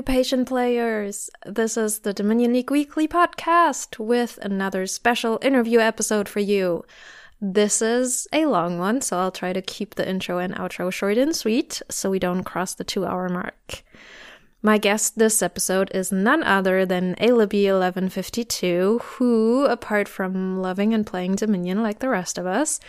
you, patient players. This is the Dominion League Weekly podcast with another special interview episode for you. This is a long one, so I'll try to keep the intro and outro short and sweet so we don't cross the two hour mark. My guest this episode is none other than Alibby1152, who, apart from loving and playing Dominion like the rest of us,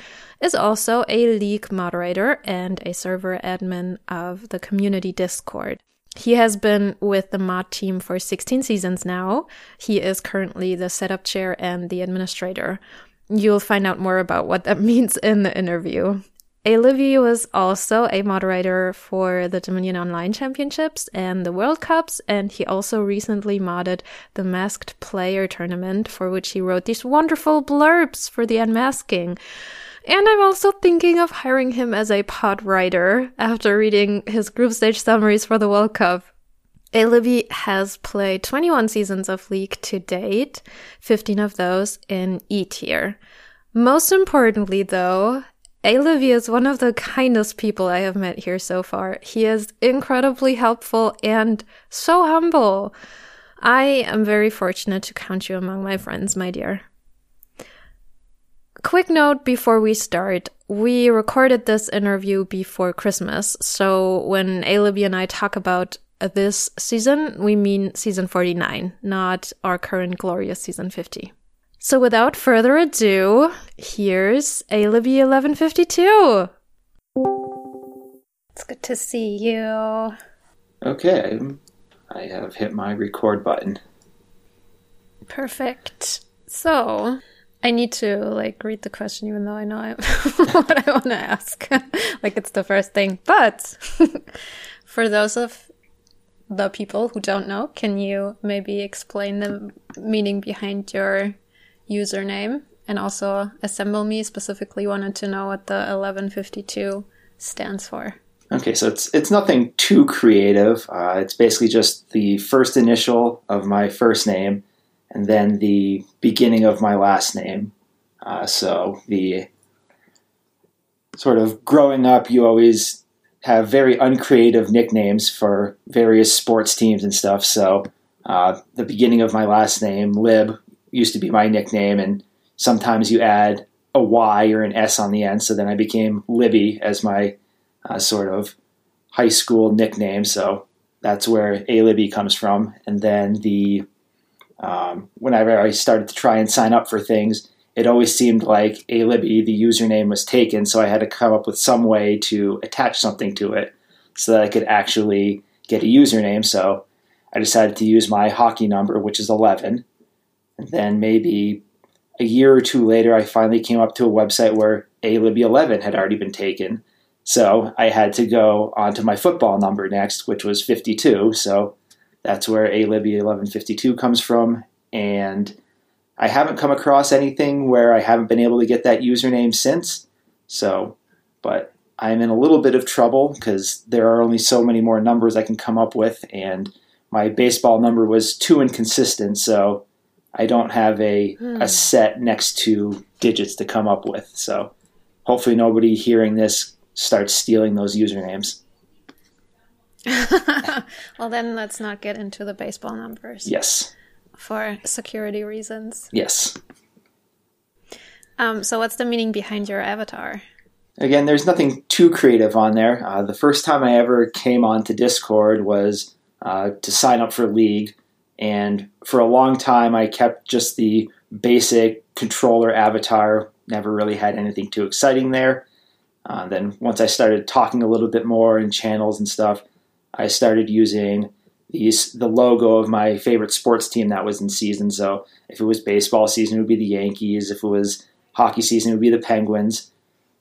is also a league moderator and a server admin of the community Discord. He has been with the mod team for 16 seasons now. He is currently the setup chair and the administrator. You'll find out more about what that means in the interview. Alibby was also a moderator for the Dominion Online Championships and the World Cups, and he also recently modded the Masked Player tournament, for which he wrote these wonderful blurbs for the unmasking. And I'm also thinking of hiring him as a pod writer after reading his group stage summaries for the World Cup. Alibby has played 21 seasons of League to date, 15 of those in E tier. Most importantly, though, Alibby is one of the kindest people I have met here so far. He is incredibly helpful and so humble. I am very fortunate to count you among my friends, my dear. Quick note before we start. We recorded this interview before Christmas, so when Alibby and I talk about this season, we mean season 49, not our current glorious season 50. So without further ado, here's Alibby 1152. It's good to see you. Okay, I have hit my record button. Perfect. So, I need to like read the question even though I know I, what I want to ask. like it's the first thing. But for those of the people who don't know, can you maybe explain the meaning behind your username and also assemble me specifically wanted to know what the 1152 stands for okay so it's it's nothing too creative uh, it's basically just the first initial of my first name and then the beginning of my last name uh, so the sort of growing up you always have very uncreative nicknames for various sports teams and stuff so uh, the beginning of my last name lib used to be my nickname, and sometimes you add a Y or an S on the end. So then I became Libby as my uh, sort of high school nickname. So that's where A Libby comes from. And then the um, whenever I started to try and sign up for things, it always seemed like A Libby, the username was taken. So I had to come up with some way to attach something to it so that I could actually get a username. So I decided to use my hockey number, which is 11. And then maybe a year or two later, I finally came up to a website where A Libby 11 had already been taken. So I had to go onto my football number next, which was 52. So that's where A Libby 1152 comes from. And I haven't come across anything where I haven't been able to get that username since. So, but I'm in a little bit of trouble because there are only so many more numbers I can come up with, and my baseball number was too inconsistent. So I don't have a, hmm. a set next to digits to come up with. So hopefully nobody hearing this starts stealing those usernames. well, then let's not get into the baseball numbers. Yes. For security reasons. Yes. Um, so, what's the meaning behind your avatar? Again, there's nothing too creative on there. Uh, the first time I ever came onto Discord was uh, to sign up for League. And for a long time, I kept just the basic controller avatar, never really had anything too exciting there. Uh, then once I started talking a little bit more in channels and stuff, I started using these the logo of my favorite sports team that was in season. So if it was baseball season, it would be the Yankees. If it was hockey season, it would be the Penguins.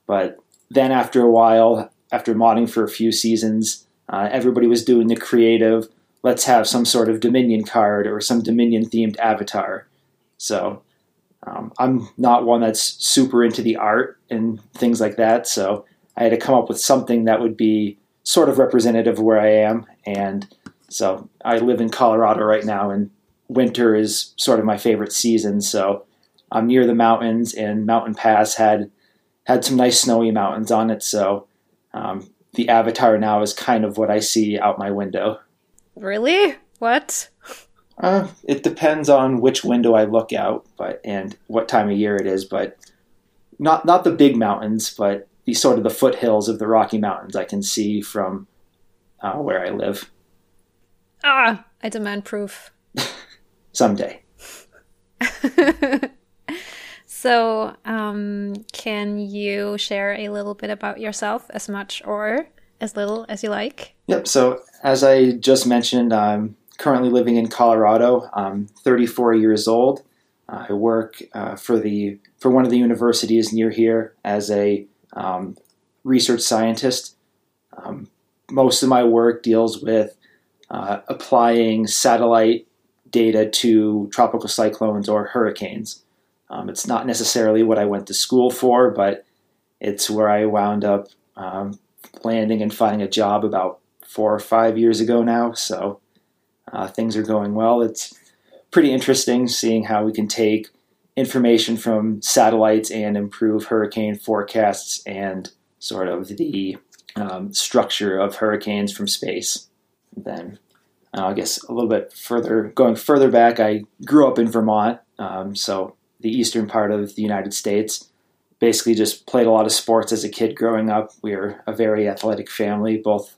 But then after a while, after modding for a few seasons, uh, everybody was doing the creative let's have some sort of Dominion card or some Dominion themed avatar. So um, I'm not one that's super into the art and things like that. So I had to come up with something that would be sort of representative of where I am. And so I live in Colorado right now, and winter is sort of my favorite season. So I'm near the mountains, and Mountain Pass had had some nice snowy mountains on it. So um, the avatar now is kind of what I see out my window. Really? What? Uh, it depends on which window I look out, but and what time of year it is. But not not the big mountains, but the sort of the foothills of the Rocky Mountains I can see from uh, where I live. Ah, I demand proof. Someday. so, um, can you share a little bit about yourself, as much or as little as you like? Yep. So, as I just mentioned, I'm currently living in Colorado. I'm 34 years old. I work uh, for the for one of the universities near here as a um, research scientist. Um, most of my work deals with uh, applying satellite data to tropical cyclones or hurricanes. Um, it's not necessarily what I went to school for, but it's where I wound up um, landing and finding a job about four or five years ago now. So uh, things are going well. It's pretty interesting seeing how we can take information from satellites and improve hurricane forecasts and sort of the um, structure of hurricanes from space. then, uh, I guess a little bit further, going further back, I grew up in Vermont, um, so the eastern part of the United States. Basically, just played a lot of sports as a kid growing up. We are a very athletic family. Both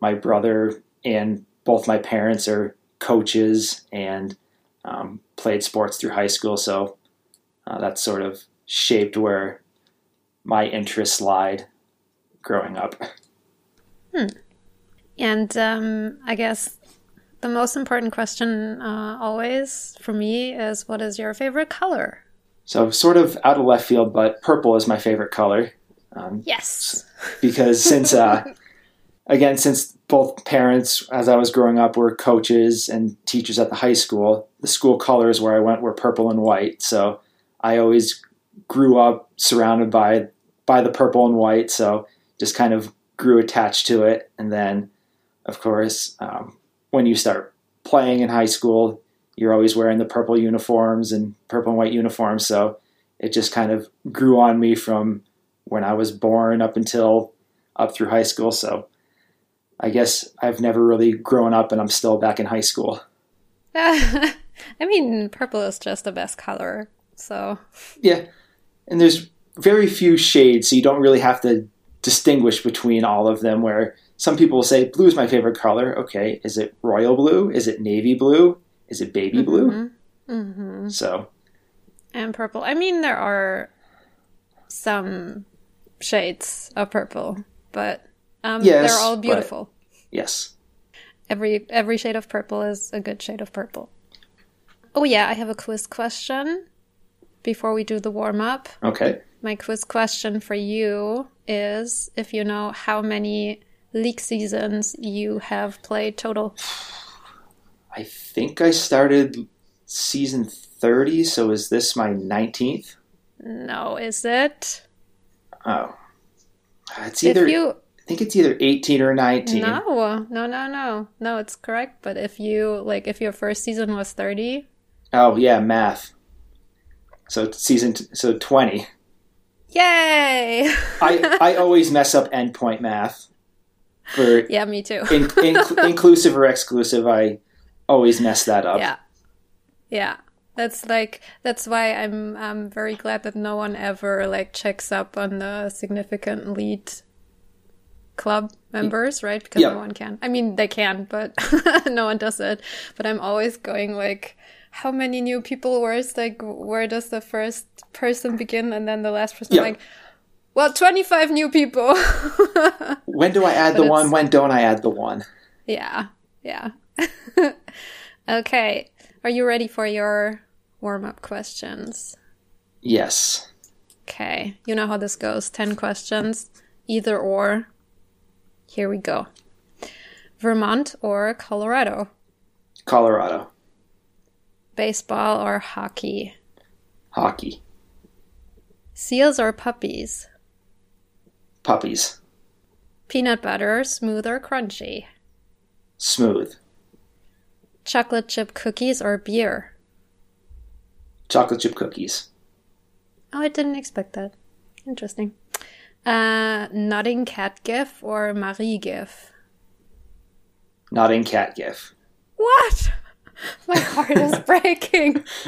my brother and both my parents are coaches and um, played sports through high school. So uh, that's sort of shaped where my interests lied growing up. Hmm. And um, I guess the most important question uh, always for me is what is your favorite color? So, sort of out of left field, but purple is my favorite color. Um, yes. Because since, uh, again, since both parents, as I was growing up, were coaches and teachers at the high school, the school colors where I went were purple and white. So, I always grew up surrounded by by the purple and white. So, just kind of grew attached to it. And then, of course, um, when you start playing in high school, you're always wearing the purple uniforms and purple and white uniforms. So it just kind of grew on me from when I was born up until up through high school. So I guess I've never really grown up and I'm still back in high school. I mean, purple is just the best color. So, yeah. And there's very few shades, so you don't really have to distinguish between all of them where some people will say blue is my favorite color. Okay, is it royal blue? Is it navy blue? Is it baby blue? Mm-hmm. Mm-hmm. So, and purple. I mean, there are some shades of purple, but um, yes, they're all beautiful. Yes. Every every shade of purple is a good shade of purple. Oh yeah, I have a quiz question before we do the warm up. Okay. My quiz question for you is if you know how many league seasons you have played total. I think I started season 30, so is this my 19th? No, is it? Oh. It's either you, I think it's either 18 or 19. No, no, no, no. No, it's correct, but if you like if your first season was 30, Oh, yeah, math. So season t- so 20. Yay! I, I always mess up endpoint math. For yeah, me too. in, in, inclusive or exclusive, I always mess that up. Yeah, yeah. That's like that's why I'm I'm very glad that no one ever like checks up on the significant lead club members, right? Because no one can. I mean, they can, but no one does it. But I'm always going like, how many new people? Where's like where does the first person begin and then the last person? Yeah. like well 25 new people. When do i add but the one? when don't i add the one? Yeah yeah. Okay. Are you ready for your warm-up questions? Yes. Okay. You know how this goes. 10 questions either or. Here we go. Vermont or colorado? Colorado baseball or hockey hockey Seals or puppies? Puppies. Peanut butter, smooth or crunchy? Smooth. Chocolate chip cookies or beer? Chocolate chip cookies. Oh, I didn't expect that. Interesting. Uh, nodding cat gif or Marie gif? Nodding cat gif. What? My heart is breaking.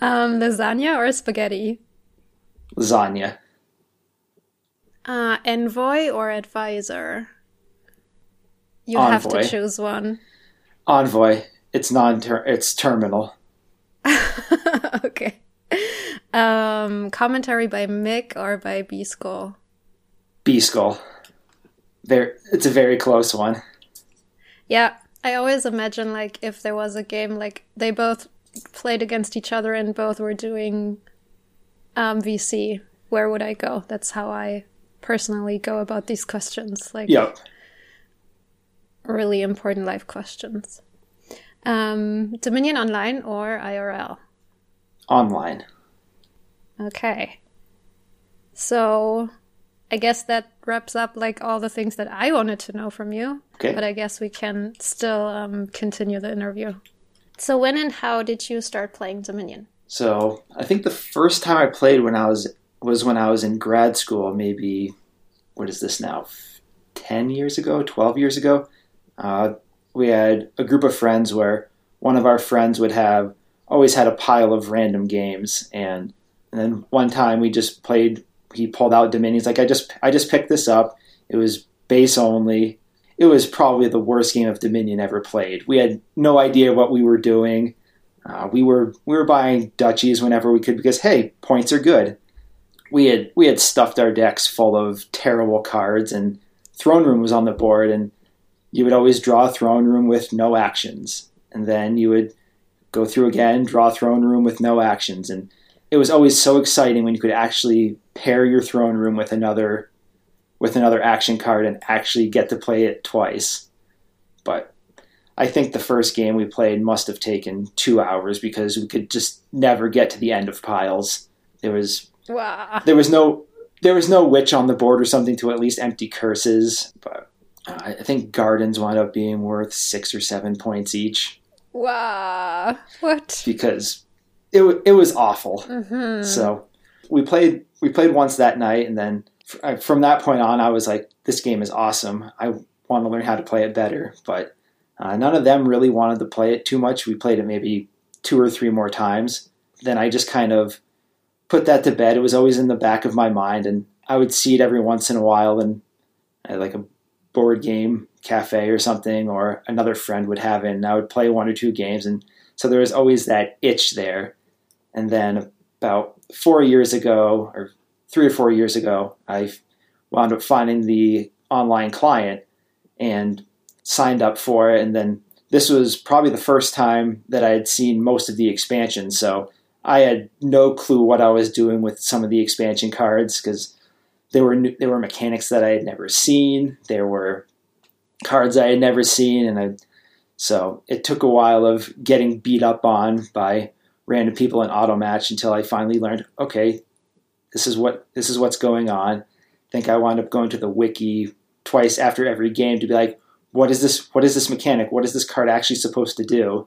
um, lasagna or spaghetti? Lasagna. Uh, envoy or advisor? You Envoy. have to choose one. Envoy. It's non. It's terminal. okay. Um, commentary by Mic or by bSkull? B skull. There. It's a very close one. Yeah, I always imagine like if there was a game like they both played against each other and both were doing um, VC, where would I go? That's how I personally go about these questions. Like Yep. really important life questions. Um, Dominion Online or IRL? Online. Okay. So I guess that wraps up like all the things that I wanted to know from you. Okay. But I guess we can still um, continue the interview. So when and how did you start playing Dominion? So I think the first time I played when I was was when I was in grad school. Maybe what is this now? Ten years ago, twelve years ago. Uh, we had a group of friends where one of our friends would have always had a pile of random games, and and then one time we just played. He pulled out Dominion. He's like, I just I just picked this up. It was base only. It was probably the worst game of Dominion ever played. We had no idea what we were doing. Uh, we were we were buying duchies whenever we could because hey, points are good. We had we had stuffed our decks full of terrible cards, and throne room was on the board, and you would always draw throne room with no actions, and then you would go through again, draw throne room with no actions, and it was always so exciting when you could actually pair your throne room with another with another action card and actually get to play it twice. But I think the first game we played must have taken two hours because we could just never get to the end of piles. There was Wow. there was no there was no witch on the board or something to at least empty curses. But uh, I think gardens wound up being worth six or seven points each Wow. What? because it it was awful. hmm So we played we played once that night, and then from that point on, I was like, "This game is awesome. I want to learn how to play it better." But uh, none of them really wanted to play it too much. We played it maybe two or three more times. Then I just kind of put that to bed. It was always in the back of my mind, and I would see it every once in a while, and like a board game cafe or something, or another friend would have it, and I would play one or two games, and so there was always that itch there. And then about four years ago, or three or four years ago, I wound up finding the online client and signed up for it. And then this was probably the first time that I had seen most of the expansion. So I had no clue what I was doing with some of the expansion cards because there were new, there were mechanics that I had never seen. There were cards I had never seen, and I so it took a while of getting beat up on by random people in auto match until I finally learned, okay, this is what this is what's going on. I think I wound up going to the wiki twice after every game to be like, what is this what is this mechanic? What is this card actually supposed to do?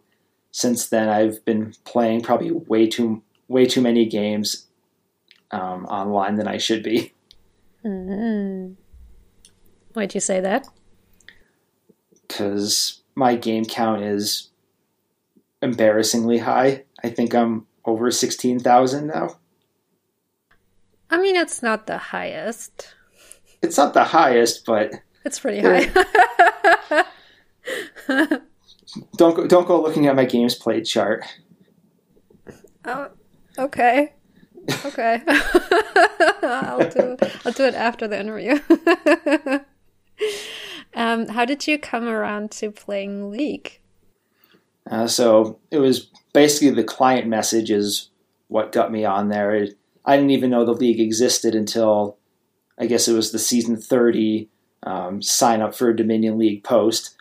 Since then I've been playing probably way too way too many games um, online than I should be. hmm Why'd you say that? Because my game count is embarrassingly high. I think I'm over sixteen thousand now. I mean, it's not the highest. It's not the highest, but It's pretty high. don't go, don't go looking at my games played chart. oh, okay. Okay. I'll do I'll do it after the interview. um, how did you come around to playing League? Uh, so it was basically the client message is what got me on there. It, I didn't even know the league existed until I guess it was the season 30 um, sign up for a Dominion League post.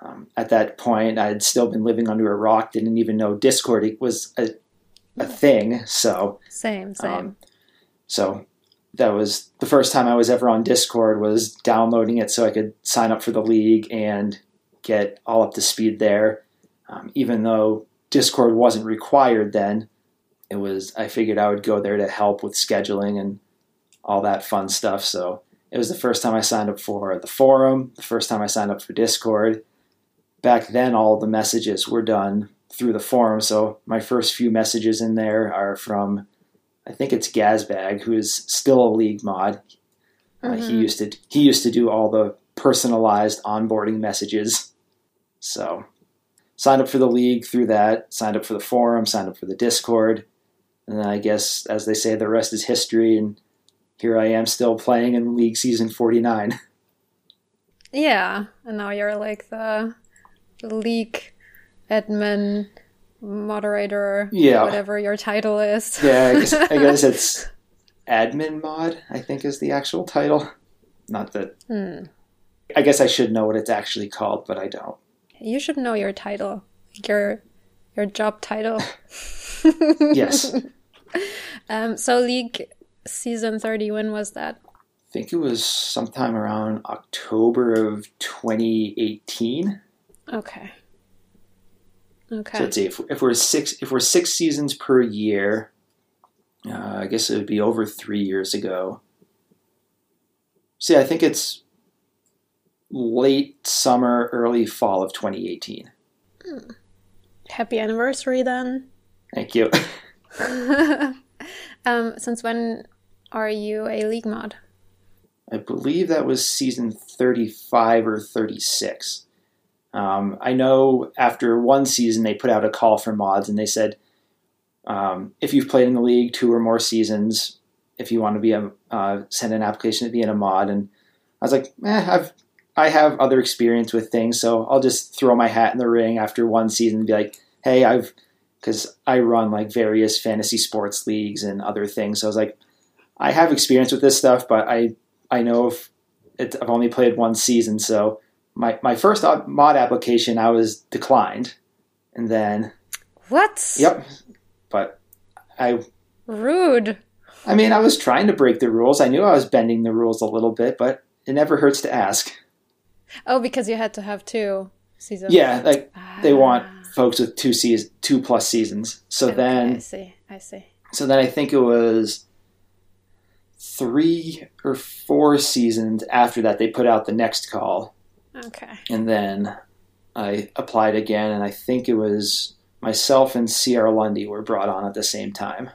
Um, at that point, I had still been living under a rock, didn't even know Discord was a, a thing. So Same, same. Um, so that was the first time I was ever on Discord was downloading it so I could sign up for the league and get all up to speed there. Um, even though Discord wasn't required then, it was I figured I would go there to help with scheduling and all that fun stuff. So it was the first time I signed up for the forum, the first time I signed up for Discord. back then all the messages were done through the forum. So my first few messages in there are from, I think it's Gazbag, who is still a league mod. Uh, he used to he used to do all the personalized onboarding messages. So signed up for the league through that. Signed up for the forum. Signed up for the Discord. And then I guess, as they say, the rest is history. And here I am still playing in League Season 49. Yeah, and now you're like the league admin, moderator, Yeah. whatever your title is. Yeah, I guess, I guess it's admin mod. I think is the actual title. Not that Hmm. I guess I should know what it's actually called, but I don't. You should know your title, your your job title. Yes, Um. So league season thirty. When was that? I think it was sometime around October of 2018. Okay. So Okay. let's see if, if we're six if we're six seasons per year. Uh, I guess it would be over three years ago. See, I think it's late summer, early fall of 2018. Happy anniversary then. Thank you. um. Since when are you a league mod? I believe that was season 35 or 36. Um, I know after one season they put out a call for mods and they said um, if you've played in the league two or more seasons, if you want to be a uh, send an application to be in a mod, and I was like, eh, I've I have other experience with things, so I'll just throw my hat in the ring after one season and be like, hey, I've because I run like various fantasy sports leagues and other things, so I was like, I have experience with this stuff, but I I know if it, I've only played one season, so my my first mod application I was declined, and then What? yep, but I Rude. I mean I was trying to break the rules. I knew I was bending the rules a little bit, but it never hurts to ask. Oh, because you had to have two seasons. Yeah, like they want Ah. folks with two seasons, two plus seasons. So Okay, then I see. I see. So then I think it was three or four seasons after that they put out the next call, Okay. and then I applied again, and I think it was myself and Sierra Lundy were brought on at the same time,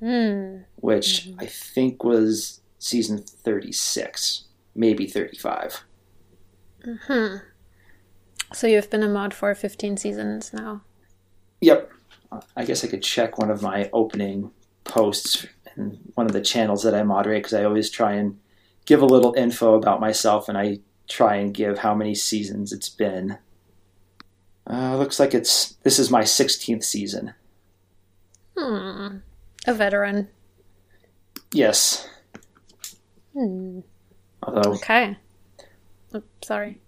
Hmm. which I think was season thirty six, maybe thirty five. Hmm. So you've been a mod for 15 seasons now. Yep. I guess I could check one of my opening posts in one of the channels that I moderate because I always try and give a little info about myself and I try and give how many seasons it's been. Uh, looks like it's this is my 16th season. Hmm. A veteran. Yes. Hmm. Although Okay. Oh, sorry.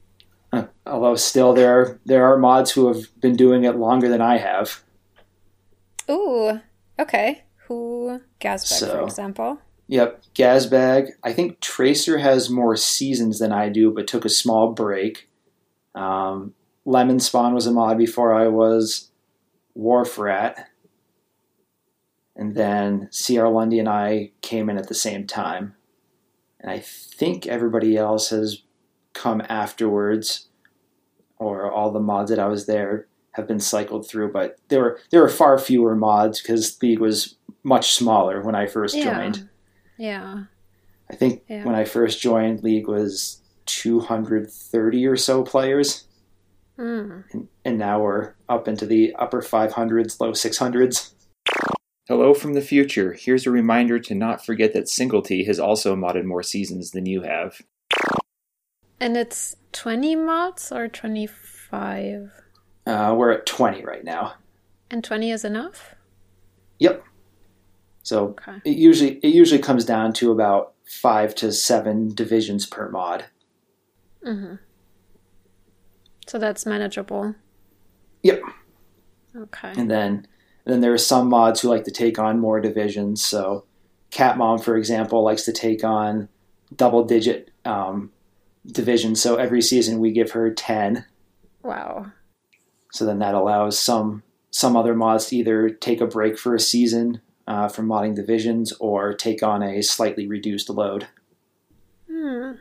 uh, although still there are, there are mods who have been doing it longer than I have. Ooh. Okay. Who? Gazbag, for example. Yep, Gazbag. I think Tracer has more seasons than I do, but took a small break. Um, Lemon Spawn was a mod before I was. Wharf Rat. And then CR Lundy and I came in at the same time. And I think everybody else has come afterwards, or all the mods that I was there have been cycled through, but there were there were far fewer mods because League was much smaller when I first Yeah. joined. Yeah. I think Yeah. when I first joined, League was 230 or so players, Hmm. and, and now we're up into the upper 500s, low 600s. Hello from the future. Here's a reminder to not forget that Singlety has also modded more seasons than you have. And it's 20 mods or 25? Uh, we're at 20 right now. And 20 is enough? Yep. So Okay. it usually it usually comes down to about five to seven divisions per mod. Mm-hmm. So that's manageable. Yep. Okay. And then and then there are some mods who like to take on more divisions. So Cat Mom, for example, likes to take on double digit um, divisions. So every season we give her ten. Wow. So then that allows some some other mods to either take a break for a season uh, from modding divisions or take on a slightly reduced load. Hmm.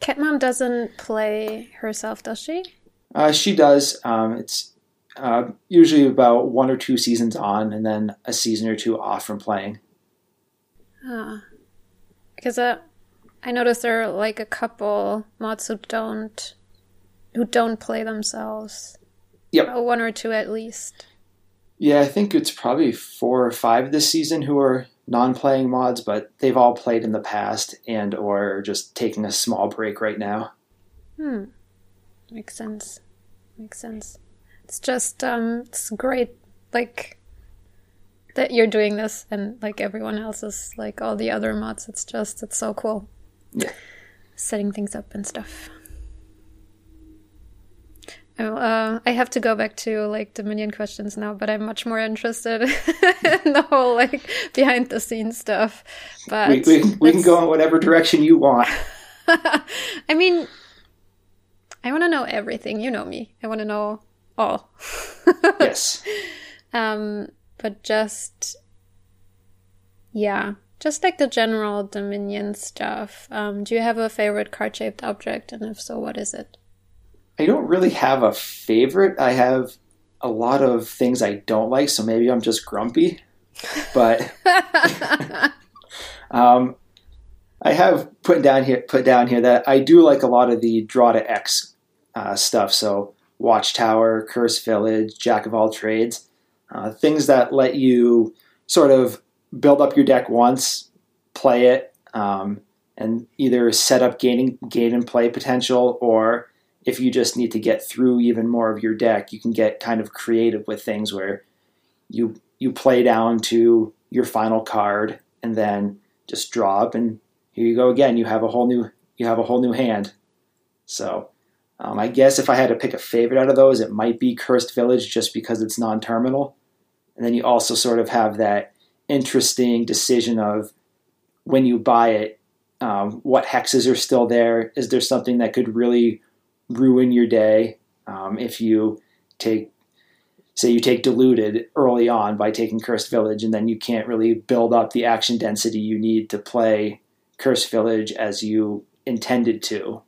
Cat Mom doesn't play herself, does she? Uh, she does. Um, it's uh, usually about one or two seasons on, and then a season or two off from playing. Uh, because uh, I noticed there are like a couple mods who don't who don't play themselves. Yep. Uh, one or two at least. Yeah, I think it's probably four or five this season who are non-playing mods, but they've all played in the past and or just taking a small break right now. Hmm. Makes sense. Makes sense. It's just um it's great like that you're doing this and like everyone else is like all the other mods. It's just it's so cool. Yeah. Setting things up and stuff. Oh, uh, I have to go back to like Dominion questions now, but I'm much more interested in the whole like behind the scenes stuff. But We, we, we can go in whatever direction you want. I mean, I want to know everything. You know me. I want to know all. yes. Um, but just yeah, just like the general Dominion stuff. Um, do you have a favorite card-shaped object, and if so, what is it? I don't really have a favorite. I have a lot of things I don't like, so maybe I'm just grumpy. But um, I have put down here put down here that I do like a lot of the draw to X uh, stuff. So Watchtower, Curse Village, Jack of all trades, uh, things that let you sort of build up your deck once, play it, um, and either set up gaining gain and play potential, or if you just need to get through even more of your deck, you can get kind of creative with things where you you play down to your final card and then just draw up and here you go again. You have a whole new you have a whole new hand. So um, I guess if I had to pick a favorite out of those, it might be Cursed Village just because it's non-terminal. And then you also sort of have that interesting decision of when you buy it, um, what hexes are still there? Is there something that could really ruin your day um, if you take, say, you take diluted early on by taking Cursed Village, and then you can't really build up the action density you need to play Cursed Village as you intended to,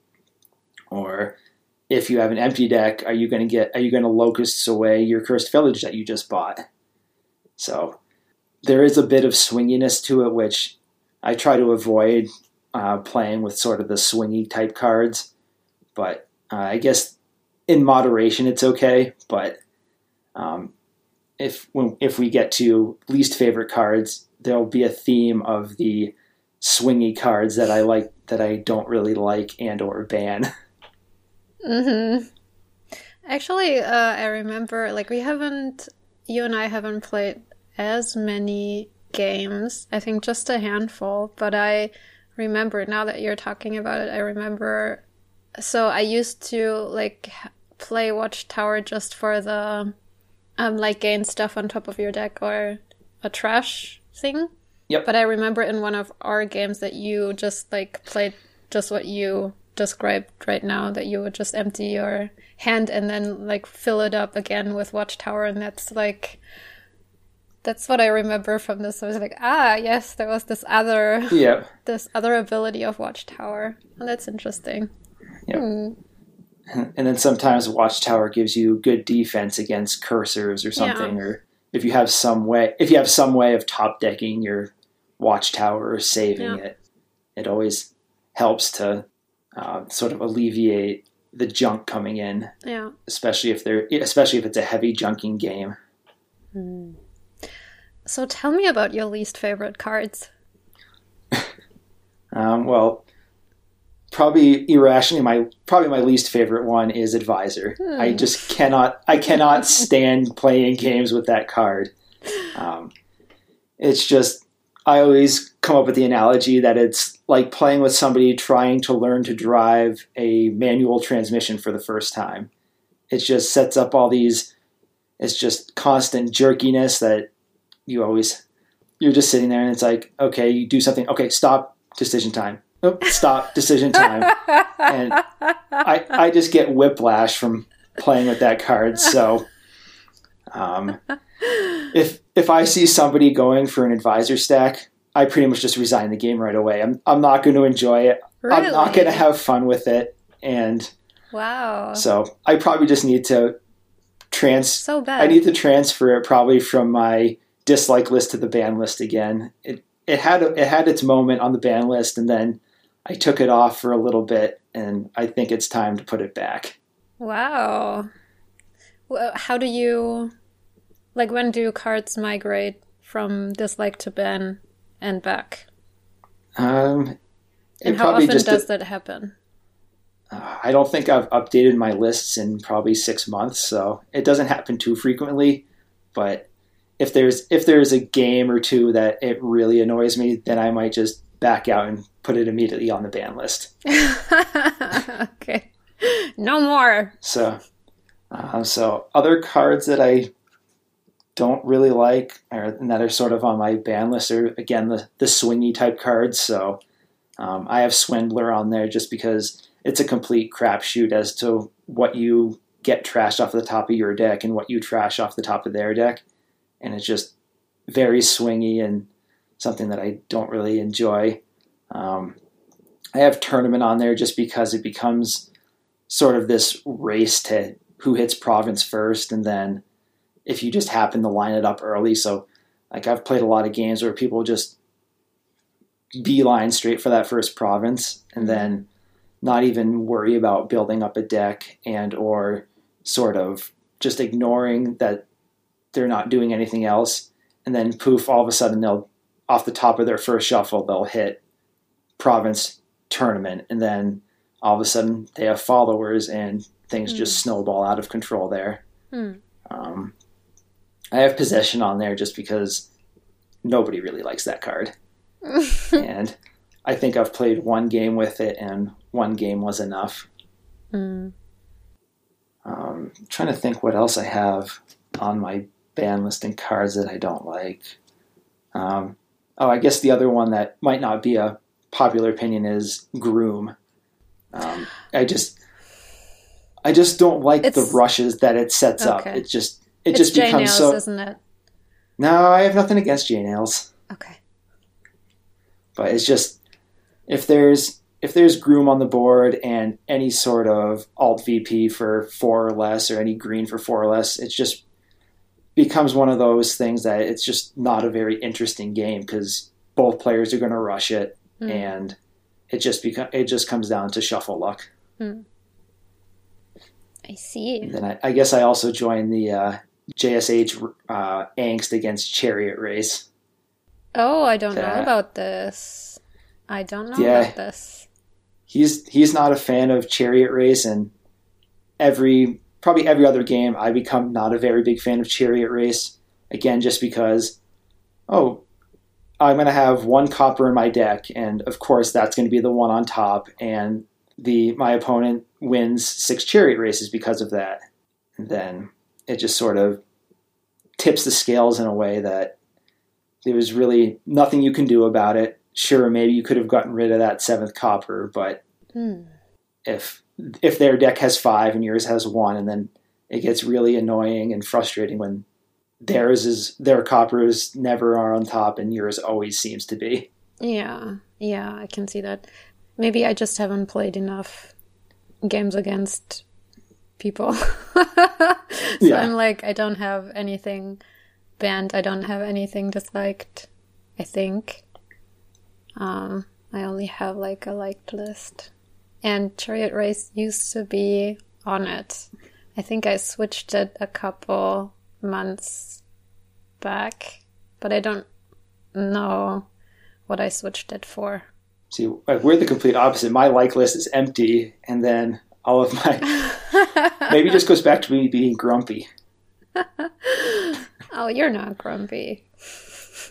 or if you have an empty deck, are you going to get are you going to locusts away your cursed village that you just bought? So there is a bit of swinginess to it, which I try to avoid uh, playing with sort of the swingy type cards. But uh, I guess in moderation it's okay. But um, if when, if we get to least favorite cards, there'll be a theme of the swingy cards that I like that I don't really like and or ban. Mm-hmm. Actually, uh, I remember like we haven't, you and I haven't played as many games. I think just a handful, but I remember now that you're talking about it. I remember. So I used to like play Watchtower just for the um like gain stuff on top of your deck or a trash thing. Yep. But I remember in one of our games that you just like played just what you described right now that you would just empty your hand and then like fill it up again with watchtower and that's like that's what i remember from this i was like ah yes there was this other Yep. this other ability of watchtower and that's interesting Yep. Hmm. And then sometimes Watchtower gives you good defense against cursers or something, or if you have some way if you have some way of top decking your Watchtower or saving Yeah. it, it always helps to uh, sort of alleviate the junk coming in, yeah especially if they're especially if it's a heavy junking game. So tell me about your least favorite cards Um, well, probably irrationally, my probably my least favorite one is Advisor. I just cannot I cannot stand playing games with that card. Um, it's just I always come up with the analogy that it's like playing with somebody trying to learn to drive a manual transmission for the first time. It just sets up all these. It's just constant jerkiness that you always you're just sitting there and it's like okay you do something. Okay stop decision time. Oh, stop decision time. And I, I just get whiplash from playing with that card. So um, if if I see somebody going for an advisor stack I pretty much just resign the game right away. I'm, I'm not going to enjoy it. I'm not going to have fun with it. And Wow. So I probably just need to trans. So bad. I need to transfer it probably from my dislike list to the ban list again. It it had it had its moment on the ban list, and then I took it off for a little bit, and I think it's time to put it back. Wow. Well, how do you like when do cards migrate from dislike to ban and back? Um, And how often just does that happen? uh, I don't think I've updated my lists in probably six months, so it doesn't happen too frequently. But if there's if there's a game or two that it really annoys me, then I might just back out and put it immediately on the ban list. okay. No more. So, uh, so other cards that I don't really like, or that are sort of on my ban list, are again the the swingy type cards. So, um, I have Swindler on there just because it's a complete crapshoot as to what you get trashed off the top of your deck and what you trash off the top of their deck, and it's just very swingy and something that I don't really enjoy. Um, I have tournament on there just because it becomes sort of this race to who hits province first, and then if you just happen to line it up early. So, like I've played a lot of games where people just beeline straight for that first province, and then not even worry about building up a deck and or sort of just ignoring that they're not doing anything else, and then poof, all of a sudden they'll off the top of their first shuffle they'll hit province tournament, and then all of a sudden they have followers and things Hmm. just snowball out of control there. Hmm. Um, I have possession on there just because nobody really likes that card, and I think I've played one game with it, and one game was enough. Hmm. Um, trying to think what else I have on my ban listing cards that I don't like. Um, oh, I guess the other one that might not be a popular opinion is Groom. Um, I just, I just don't like the rushes that it sets up. It just, it it's just J becomes nails, so. isn't it? No, I have nothing against J nails, Okay. but it's just if there's if there's Groom on the board and any sort of alt VP for four or less, or any green for four or less, it's just becomes one of those things that it's just not a very interesting game because both players are going to rush it, Hmm. and it just become it just comes down to shuffle luck. I see. And then I, I guess I also joined the uh, JSH uh, angst against Chariot Race. Oh, I don't know about this. I don't know Yeah. about this. he's he's not a fan of chariot race and every probably every other game i become not a very big fan of chariot race. Again just because oh i'm going to have one copper in my deck and of course that's going to be the one on top and the my opponent wins six chariot races because of that. And then it just sort of tips the scales in a way that there was really nothing you can do about it. Sure maybe you could have gotten rid of that seventh copper but Hmm. if if their deck has five and yours has one, and then it gets really annoying and frustrating when theirs is their coppers never are on top and yours always seems to be. Yeah, yeah, I can see that. Maybe I just haven't played enough games against people. so Yeah. I'm like, I don't have anything banned. I don't have anything disliked. I think. Um, I only have like a liked list. And Chariot Race used to be on it. I think I switched it a couple months back, but I don't know what I switched it for. See, we're the complete opposite. My like list is empty, and then all of my maybe just goes back to me being grumpy. Oh, you're not grumpy.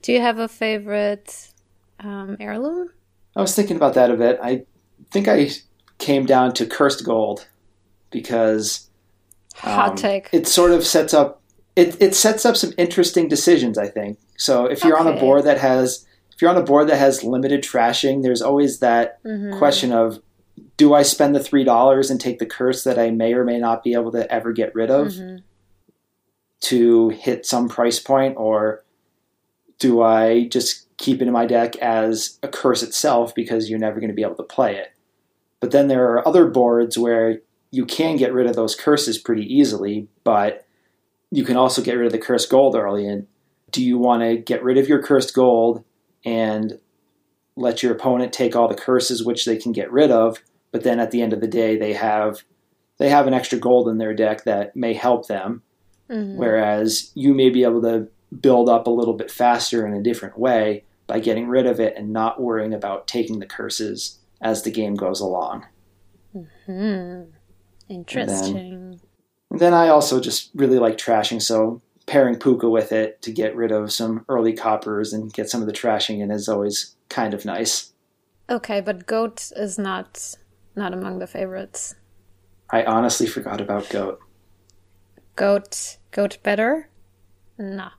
Do you have a favorite um, heirloom? I was thinking about that a bit. I think I came down to cursed gold because Hot Um, take. It sort of sets up it, it sets up some interesting decisions, I think. So if you're on a board that has if you're on a board that has limited trashing, there's always that Mhm. question of do I spend the three dollars and take the curse that I may or may not be able to ever get rid of Mhm. to hit some price point, or do I just keep it in my deck as a curse itself because you're never going to be able to play it? But then there are other boards where you can get rid of those curses pretty easily, but you can also get rid of the cursed gold early. And do you want to get rid of your cursed gold and let your opponent take all the curses which they can get rid of, but then at the end of the day they have they have an extra gold in their deck that may help them. Mhm. Whereas you may be able to build up a little bit faster in a different way by getting rid of it and not worrying about taking the curses as the game goes along. Hmm. Interesting. And then I also just really like trashing, so pairing Pooka with it to get rid of some early coppers and get some of the trashing in is always kind of nice. Okay, but goat is not not among the favorites. I honestly forgot about Goat. Goat goat better? Nah.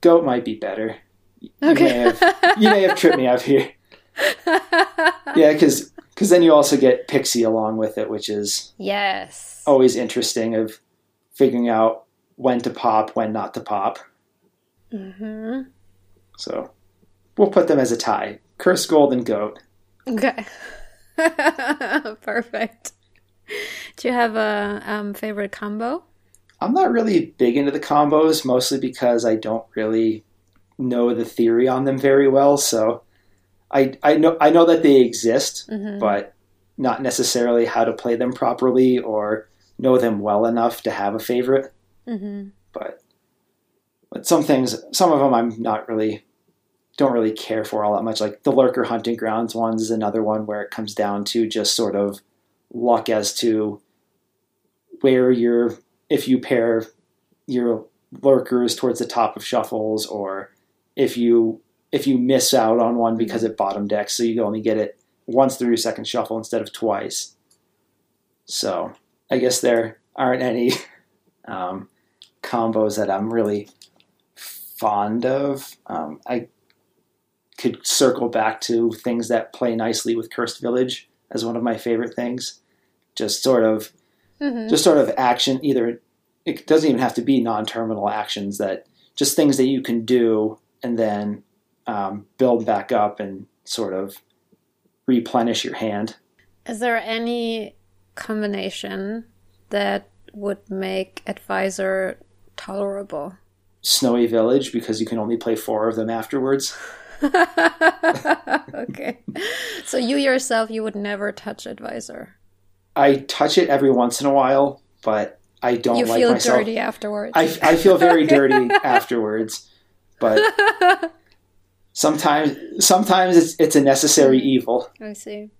Goat might be better. You may have, you may have tripped me up here. Yeah, because because then you also get Pixie along with it, which is yes. always interesting of figuring out when to pop, when not to pop. hmm So we'll put them as a tie. Curse Gold and Goat. Okay. Perfect. Do you have a um, favorite combo? I'm not really big into the combos, mostly because I don't really know the theory on them very well. So I I know I know that they exist, Mhm. but not necessarily how to play them properly or know them well enough to have a favorite. Mm-hmm. But but some things, some of them, I'm not really don't really care for all that much. Like the lurker hunting grounds ones is another one where it comes down to just sort of luck as to where you're if you pair your lurkers towards the top of shuffles or if you if you miss out on one because it bottom decks so you only get it once through your second shuffle instead of twice. So i guess there aren't any um, combos that i'm really fond of. Um, i could circle back to things that play nicely with cursed village as one of my favorite things. Just sort of Mm-hmm. just sort of action either it doesn't even have to be non-terminal actions that just things that you can do and then um, build back up and sort of replenish your hand Is there any combination that would make advisor tolerable? snowy village because you can only play four of them afterwards okay. So you yourself, you would never touch advisor. i touch it every once in a while but i don't you like feel myself dirty afterwards. I, I feel very dirty afterwards but sometimes sometimes it's, it's a necessary evil I see.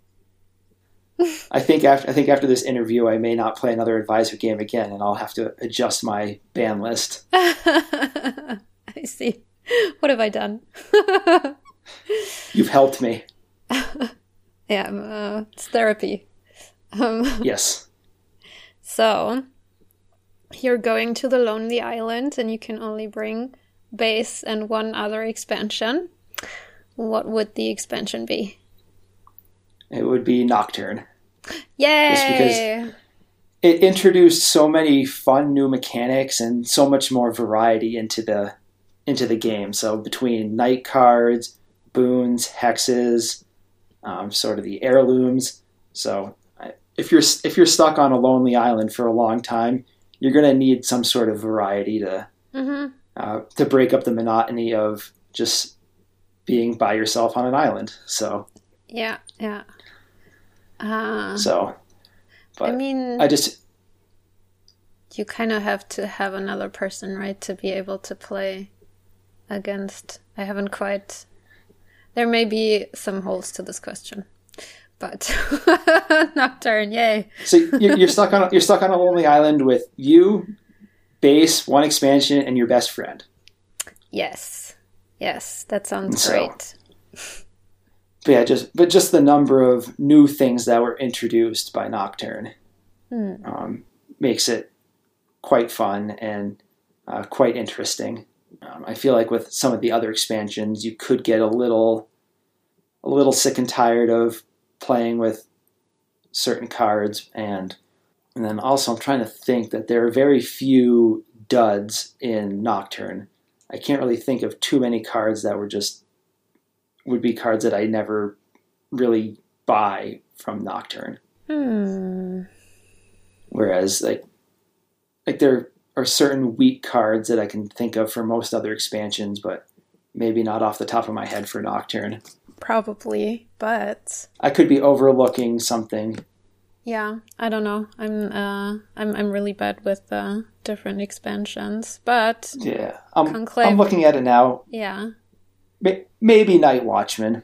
I think after I think after this interview, I may not play another advisor game again, and I'll have to adjust my ban list. I see. What have I done? You've helped me. yeah, uh, it's therapy. Um, Yes. so, you're going to the Lonely Island and you can only bring base and one other expansion. What would the expansion be? It would be Nocturne. Yay! Just because It introduced so many fun new mechanics and so much more variety into the into the game. So between night cards, boons, hexes, um, sort of the heirlooms. So if you're if you're stuck on a lonely island for a long time, you're going to need some sort of variety to hmm uh, to break up the monotony of just being by yourself on an island. So, Yeah, yeah. Uh, so, but I mean, I just you kind of have to have another person, right, to be able to play against. I haven't quite. There may be some holes to this question, but Nocturne, yay! so you're, you're stuck on you're stuck on a lonely island with you, base, one expansion, and your best friend. Yes, yes, that sounds So- great. But yeah, just but just the number of new things that were introduced by Nocturne Hmm. um, makes it quite fun and uh, quite interesting. Um, I feel like with some of the other expansions, you could get a little a little sick and tired of playing with certain cards, and and then also I'm trying to think that there are very few duds in Nocturne. I can't really think of too many cards that were just would be cards that I never really buy from Nocturne. Hmm. Whereas like like there are certain weak cards that I can think of for most other expansions, but maybe not off the top of my head for Nocturne. Probably, but I could be overlooking something. Yeah, I don't know. I'm uh I'm I'm really bad with uh different expansions, but Yeah, I'm, Conclave. I'm looking at it now. yeah. Maybe Night Watchman,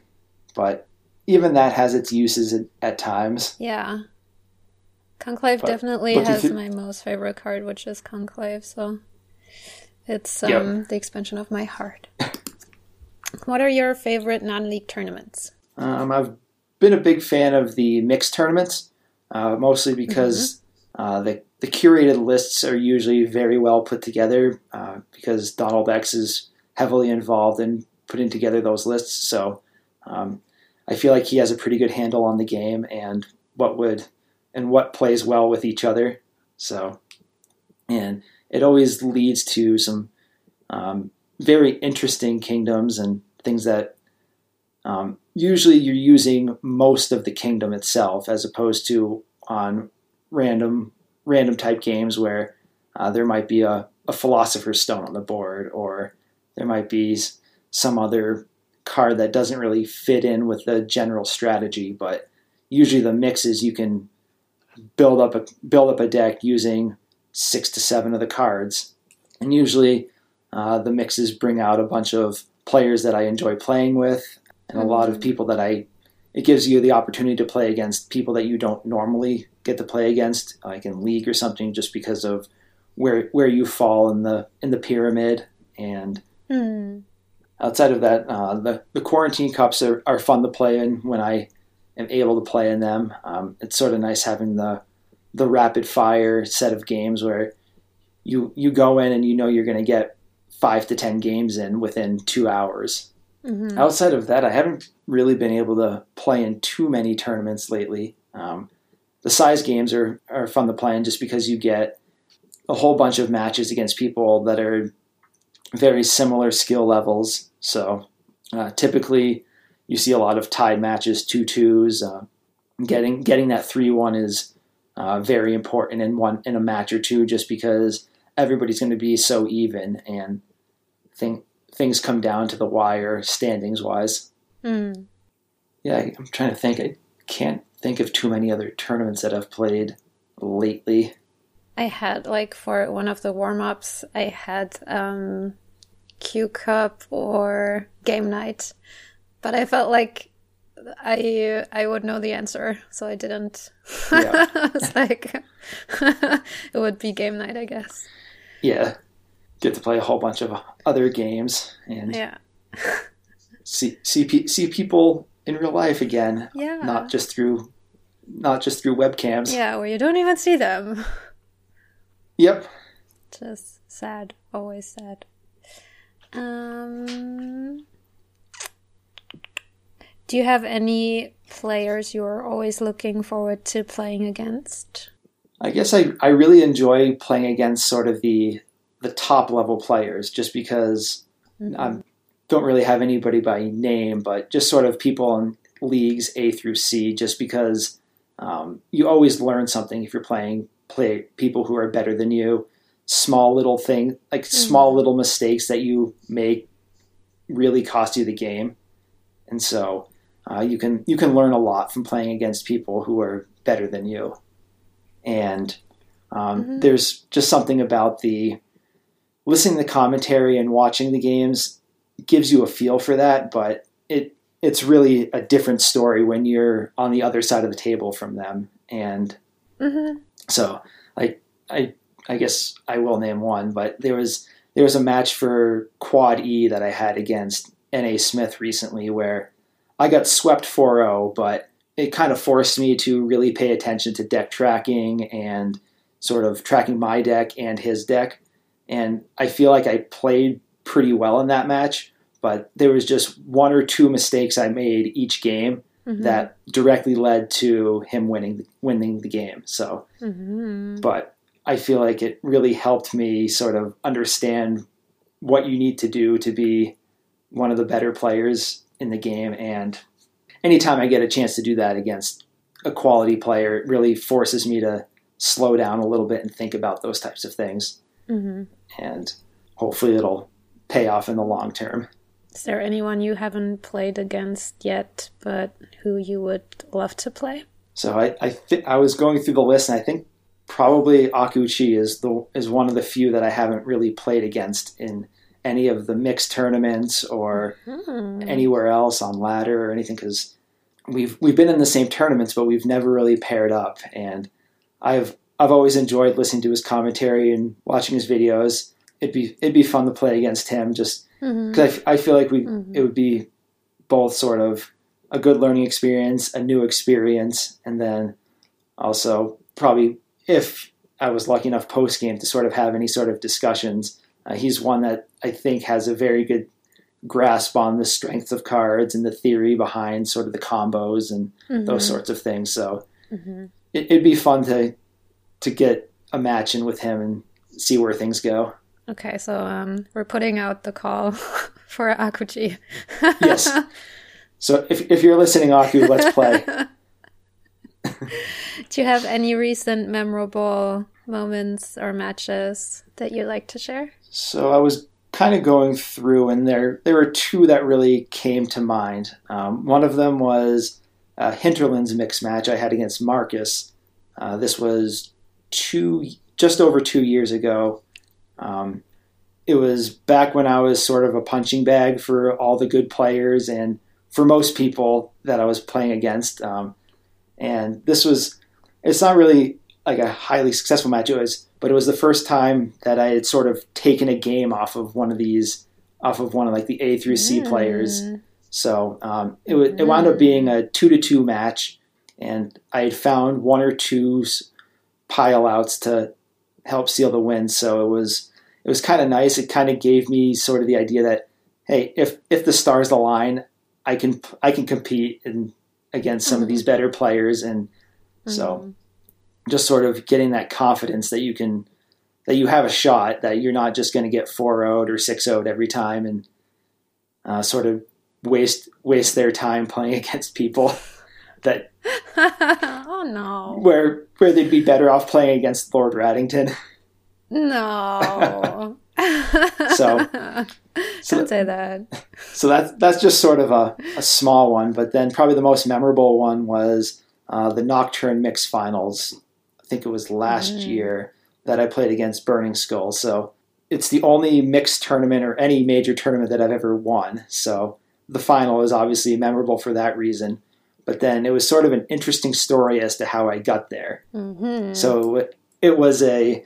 but even that has its uses at, at times. Yeah. Conclave But definitely has through- my most favorite card, which is Conclave, so it's um, Yep. the expansion of my heart. what are your favorite non league tournaments? Um, I've been a big fan of the mixed tournaments, uh, mostly because uh, the the curated lists are usually very well put together. Uh, because Donald X is heavily involved in putting together those lists, so um, I feel like he has a pretty good handle on the game and what would and what plays well with each other. So, and it always leads to some um, very interesting kingdoms and things that um, usually you're using most of the kingdom itself as opposed to on random random type games where uh, there might be a, a philosopher's stone on the board or there might be some other card that doesn't really fit in with the general strategy but usually the mixes you can build up a build up a deck using six to seven of the cards. And usually uh, the mixes bring out a bunch of players that I enjoy playing with and a lot of people that I it gives you the opportunity to play against people that you don't normally get to play against like in league or something just because of where where you fall in the in the pyramid. And Hmm. outside of that uh, the the quarantine cups are, are fun to play in when I am able to play in them. Um, it's sort of nice having the the rapid fire set of games where you you go in and you know you're going to get five to ten games in within two hours Mhm. Outside of that, I haven't really been able to play in too many tournaments lately. Um, the size games are, are fun to play in just because you get a whole bunch of matches against people that are very similar skill levels. So uh, typically, you see a lot of tied matches, two twos. Uh, getting getting that three one is uh, very important in one in a match or two, just because everybody's going to be so even and think things come down to the wire standings wise. Hmm. Yeah, I'm trying to think. I can't think of too many other tournaments that I've played lately. I had like for one of the warm ups, I had um, Q Cup or Game Night, but I felt like I I would know the answer, so I didn't. Yeah. I was like, it would be Game Night, I guess. Yeah, get to play a whole bunch of other games and Yeah, see see pe- see people in real life again, yeah, not just through not just through webcams. yeah, where you don't even see them. Yep. Just sad, always sad. Um, do you have any players you're always looking forward to playing against? I guess I, I really enjoy playing against sort of the the top level players just because I don't really have anybody by name, but just sort of people in leagues A through C, just because um, you always learn something if you're playing play people who are better than you. Small little thing, like small little mistakes that you make, really cost you the game, and so uh, you can you can learn a lot from playing against people who are better than you. And um, Mhm. there's just something about the listening to commentary and watching the games gives you a feel for that, but it it's really a different story when you're on the other side of the table from them. And Mm-hmm. so, like, I I guess I will name one, but there was there was a match for Quad E that I had against N.A. Smith recently where I got swept 4-0, but it kind of forced me to really pay attention to deck tracking and sort of tracking my deck and his deck. And I feel like I played pretty well in that match, but there was just one or two mistakes I made each game Mm-hmm. that directly led to him winning winning the game. So, Mm-hmm. but I feel like it really helped me sort of understand what you need to do to be one of the better players in the game. And anytime I get a chance to do that against a quality player, it really forces me to slow down a little bit and think about those types of things. hmm And hopefully it'll pay off in the long term. Is there anyone you haven't played against yet, but who you would love to play? So I I, th- I was going through the list, and I think probably Akuchi is the is one of the few that I haven't really played against in any of the mixed tournaments or Hmm. anywhere else on ladder or anything because we've we've been in the same tournaments, but we've never really paired up. And I've I've always enjoyed listening to his commentary and watching his videos. It'd be it'd be fun to play against him just because I, f- I feel like we Mhm. it would be both sort of a good learning experience, a new experience, and then also probably if I was lucky enough post game to sort of have any sort of discussions. Uh, he's one that I think has a very good grasp on the strength of cards and the theory behind sort of the combos and those Mhm. sorts of things. So Mhm. it, it'd be fun to to get a match in with him and see where things go. Okay, so um, we're putting out the call for Akuchi. Yes. So if if you're listening, Aku, let's play. Do you have any recent memorable moments or matches that you'd like to share? So I was kind of going through, and there there were two that really came to mind. Um, one of them was uh, Hinterlands mix match I had against Marcus. Uh, this was two just over two years ago. Um, it was back when I was sort of a punching bag for all the good players and for most people that I was playing against. Um, and this was it's not really like a highly successful match. It was, but it was the first time that I had sort of taken a game off of one of these, off of one of like the A through C players. Mm. So um, it wa- it wound up being a two to two match, and I had found one or two pile outs to help seal the win. So it was it was kind of nice. It kind of gave me sort of the idea that hey, if if the stars align, I can I can compete in, against some of these better players, and so Mhm. just sort of getting that confidence that you can that you have a shot that you're not just going to get 4-0'd or 6-0'd every time and uh, sort of waste waste their time playing against people that oh no. where where they'd be better off playing against Lord Rattington. No. So- Don't say that. So that's that's just sort of a, a small one, but then probably the most memorable one was uh, the Nocturne Mix Finals. I think it was last Mm. year that I played against Burning Skull. So it's the only mixed tournament or any major tournament that I've ever won. So the final is obviously memorable for that reason. But then it was sort of an interesting story as to how I got there. hmm So it, was a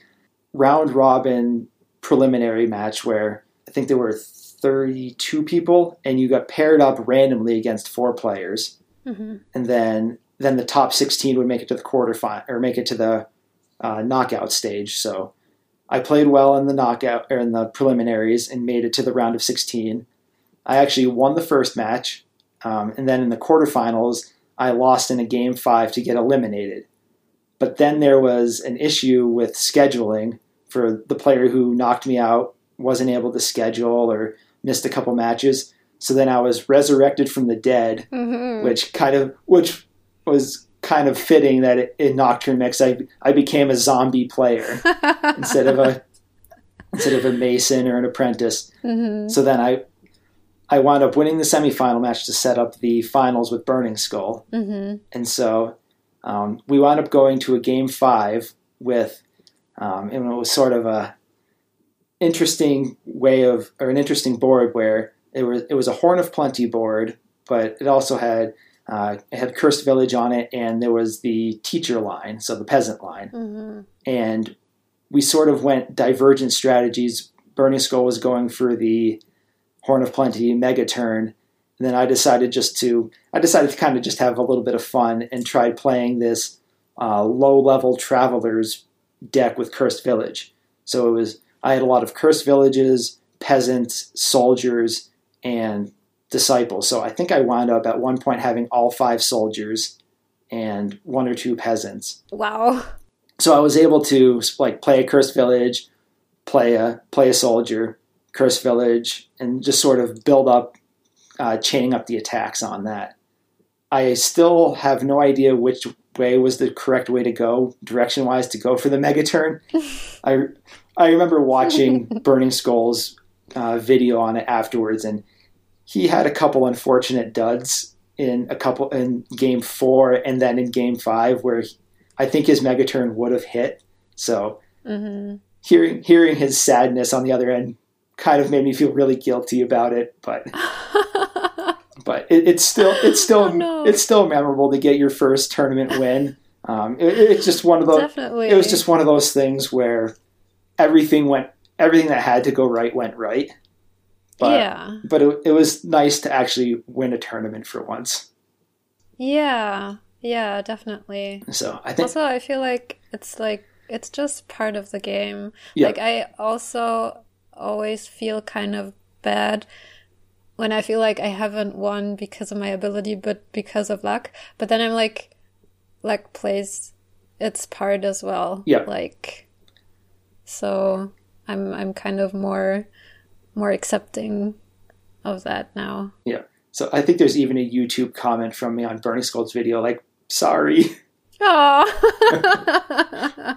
round robin preliminary match where I think there were 32 people, and you got paired up randomly against four players, hmm and then then the top 16 would make it to the quarterfinal or make it to the uh, knockout stage. So I played well in the knockout or in the preliminaries and made it to the round of 16. I actually won the first match, um, and then in the quarterfinals, I lost in a game five to get eliminated. But then there was an issue with scheduling for the player who knocked me out wasn't able to schedule or missed a couple matches. So then I was resurrected from the dead hmm which kind of which was kind of fitting that in Nocturne Mix I I became a zombie player instead of a instead of a mason or an apprentice. hmm So then I I wound up winning the semifinal match to set up the finals with Burning Skull, hmm and so um, we wound up going to a game five with, um, and it was sort of a interesting way of or an interesting board where it was it was a Horn of Plenty board, but it also had uh, it had Cursed Village on it, and there was the teacher line, so the peasant line. Hmm and we sort of went divergent strategies. Burning Skull was going for the Horn of Plenty mega turn, and then I decided just to I decided to kind of just have a little bit of fun and tried playing this uh, low level travelers deck with Cursed Village. So it was I had a lot of Cursed Villages, peasants, soldiers, and disciples. So I think I wound up at one point having all five soldiers and one or two peasants Wow. so I was able to like play a cursed village, play a play a soldier, cursed village, and just sort of build up, uh, chaining up the attacks on that. I still have no idea which way was the correct way to go direction wise to go for the mega turn. I I remember watching Burning Skulls uh, video on it afterwards, and he had a couple unfortunate duds in a couple in game four and then in game five where he, I think his mega turn would have hit. So Mm-hmm. hearing hearing his sadness on the other end kind of made me feel really guilty about it, but but it, it's still it's still Oh, no. it's still memorable to get your first tournament win. Um, it, it's just one of those. Definitely. It was just one of those things where everything went everything that had to go right went right. But yeah. but it, it was nice to actually win a tournament for once. Yeah. Yeah, definitely. So I think Also, I feel like it's like it's just part of the game. Yeah. Like I also always feel kind of bad when I feel like I haven't won because of my ability, but because of luck. But then I'm like, luck plays its part as well. Yeah. Like, so I'm I'm kind of more more accepting of that now. yeah. So I think there's even a YouTube comment from me on Burning Skull's video like sorry. Oh.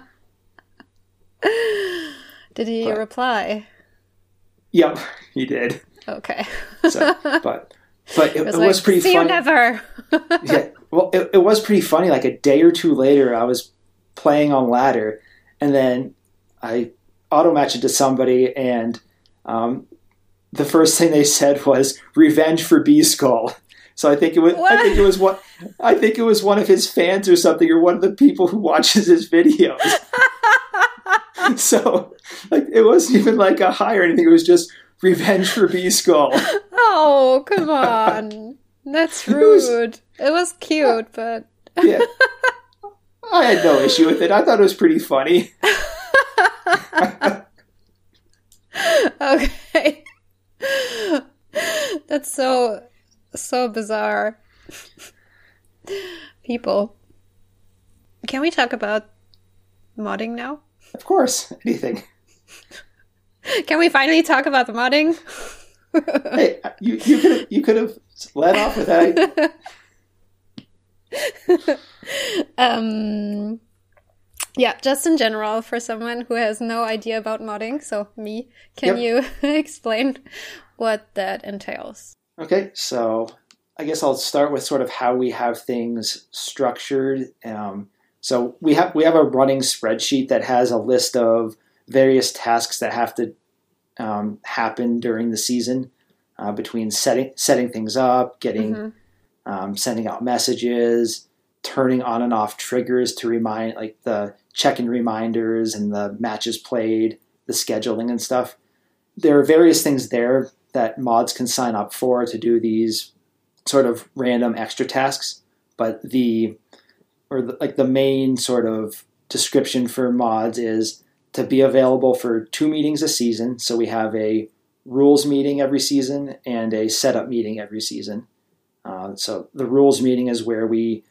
Did he But- reply? Yep, he did. Okay. So, but but it, It it was, was, like, pretty See funny. you never. yeah, well, it, it was pretty funny. Like a day or two later, I was playing on ladder, and then I auto matched it to somebody, and um, the first thing they said was "revenge for bSkull." So I think it was. I think it was what. I think it was one of his fans or something, or one of the people who watches his videos. so, like, it wasn't even like a high or anything. It was just revenge for bSkull. oh, come on. That's It was- rude. It was cute, but Yeah. I had no issue with it. I thought it was pretty funny. okay. That's so so bizarre. People. Can we talk about modding now? Of course, anything. Can we finally talk about the modding? Hey, you you could you could have led off with that. um yeah just in general for someone who has no idea about modding so me can you explain what that entails Okay, so I guess I'll start with sort of how we have things structured. Um, so we have we have a running spreadsheet that has a list of various tasks that have to um, happen during the season uh, between setting setting things up, getting Mhm. um, sending out messages, turning on and off triggers to remind, like the check-in reminders and the matches played, the scheduling and stuff. There are various things there that mods can sign up for to do these sort of random extra tasks, but the or the, like the main sort of description for mods is to be available for two meetings a season. So we have a rules meeting every season and a setup meeting every season. Uh, so the rules meeting is where we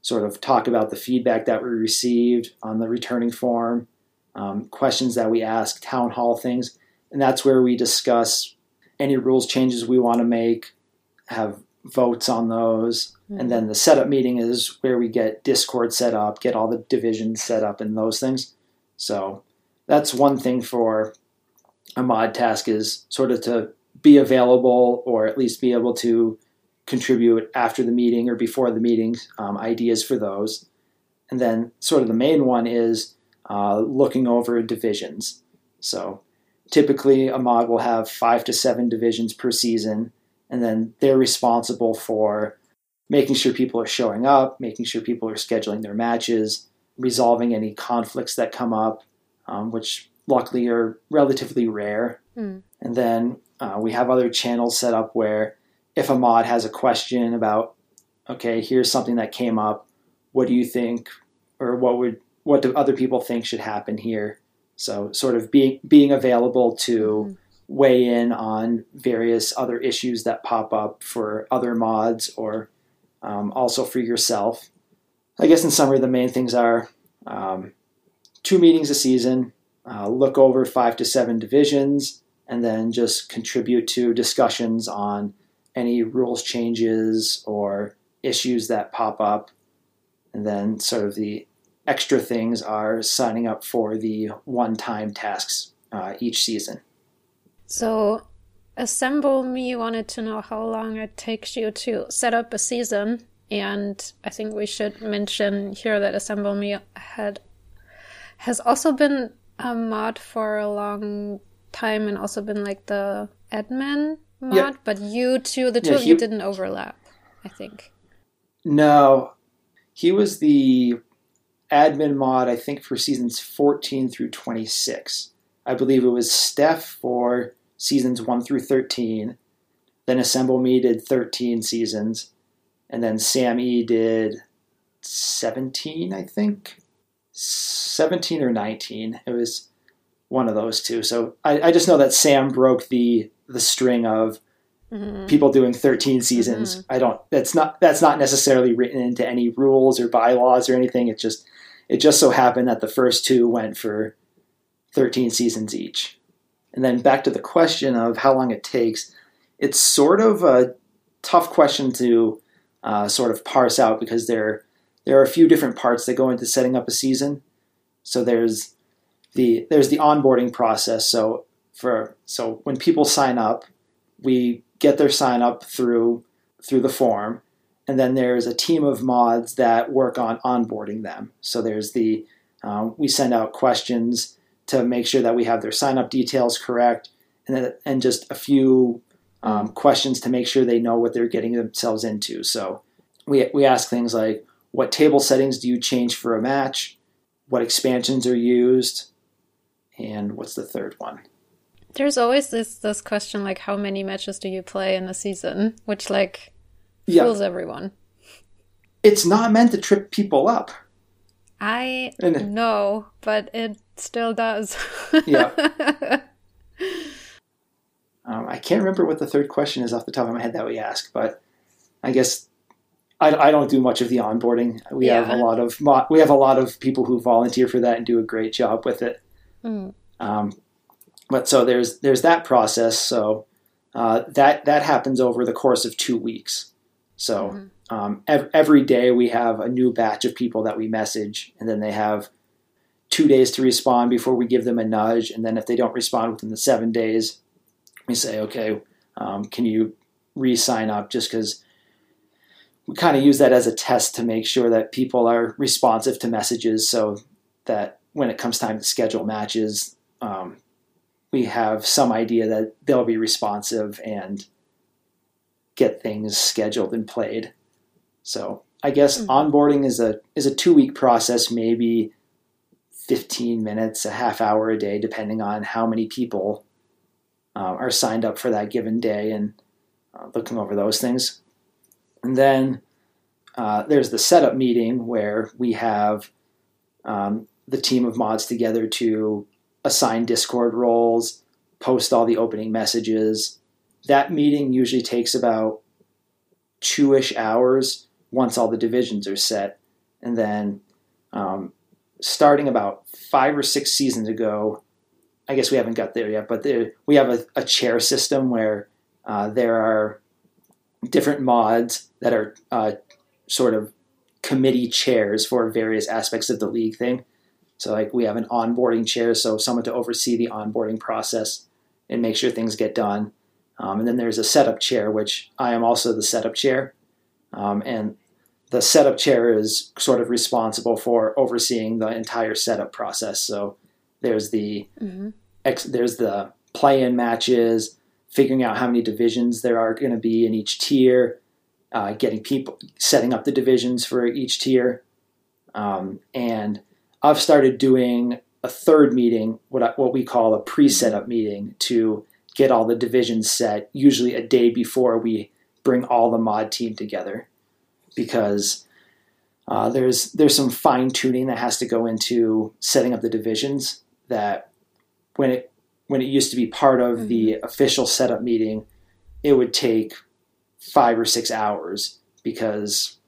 sort of talk about the feedback that we received on the returning form, um, questions that we ask, town hall things, and that's where we discuss any rules changes we want to make, have votes on those, and then the setup meeting is where we get Discord set up, get all the divisions set up, and those things. So that's one thing for a mod task is sort of to be available or at least be able to contribute after the meeting or before the meeting, um, ideas for those. And then, sort of, the main one is uh, looking over divisions. So, typically, a mod will have five to seven divisions per season, and then they're responsible for making sure people are showing up, making sure people are scheduling their matches, resolving any conflicts that come up, um, which luckily are relatively rare. Hmm. And then uh, we have other channels set up where if a mod has a question about, okay, here's something that came up, what do you think, or what would what do other people think should happen here? So sort of being being available to Mhm. weigh in on various other issues that pop up for other mods or um, also for yourself. I guess in summary, the main things are um, two meetings a season, uh, look over five to seven divisions, and then just contribute to discussions on any rules changes or issues that pop up. And then sort of the extra things are signing up for the one time tasks uh, each season. So, Assemble Me wanted to know how long it takes you to set up a season. And I think we should mention here that Assemble Me had has also been a mod for a long time and also been like the admin mod, yeah. but you two, the two yeah, he, of you didn't overlap, I think. No, he was the admin mod, I think, for seasons 14 through 26. I believe it was Steph for seasons 1 through 13. Then Assemble Me did 13 seasons. And then Sam E did 17, I think. 17 or 19. It was one of those two. So I, I just know that Sam broke the the string of mm-hmm. people doing 13 seasons. Mm-hmm. I don't that's not that's not necessarily written into any rules or bylaws or anything. It just it just so happened that the first two went for 13 seasons each. And then back to the question of how long it takes. It's sort of a tough question to uh, sort of parse out because there there are a few different parts that go into setting up a season. So there's the there's the onboarding process. So for so when people sign up, we get their sign up through through the form, and then there's a team of mods that work on onboarding them. So there's the uh, we send out questions to make sure that we have their sign up details correct, and and just a few um, questions to make sure they know what they're getting themselves into. So we we ask things like, what table settings do you change for a match? What expansions are used? And what's the third one? There's always this this question like how many matches do you play in a season, which like fools yeah. everyone. It's not meant to trip people up. I know, but it still does. yeah. Um, I can't remember what the third question is off the top of my head that we ask, but I guess I, I don't do much of the onboarding. We yeah. have a lot of we have a lot of people who volunteer for that and do a great job with it. Mm. Um, but so there's there's that process. So uh, that that happens over the course of two weeks. So mm-hmm. um, ev- every day we have a new batch of people that we message, and then they have two days to respond before we give them a nudge. And then if they don't respond within the seven days, we say, okay, um, can you re-sign up? Just because we kind of use that as a test to make sure that people are responsive to messages, so that when it comes time to schedule matches, um, we have some idea that they'll be responsive and get things scheduled and played. So I guess mm-hmm. onboarding is a is a two week process, maybe fifteen minutes, a half hour a day, depending on how many people uh, are signed up for that given day, and uh, looking over those things. And then uh, there's the setup meeting where we have um, the team of mods together to assign Discord roles, post all the opening messages. That meeting usually takes about two ish hours once all the divisions are set. And then um, starting about five or six seasons ago, I guess we haven't got there yet, but there, we have a, a, chair system where uh, there are different mods that are uh, sort of committee chairs for various aspects of the league thing. So like we have an onboarding chair, so someone to oversee the onboarding process and make sure things get done. Um, and then there's a setup chair, which I am also the setup chair. Um, and the setup chair is sort of responsible for overseeing the entire setup process. So there's the mm-hmm. ex, there's the play-in matches, figuring out how many divisions there are going to be in each tier, uh, getting people setting up the divisions for each tier, um, and I've started doing a third meeting, what I, what we call a pre-setup meeting, to get all the divisions set. Usually a day before we bring all the mod team together, because uh, there's there's some fine tuning that has to go into setting up the divisions. That when it when it used to be part of mm-hmm. the official setup meeting, it would take five or six hours because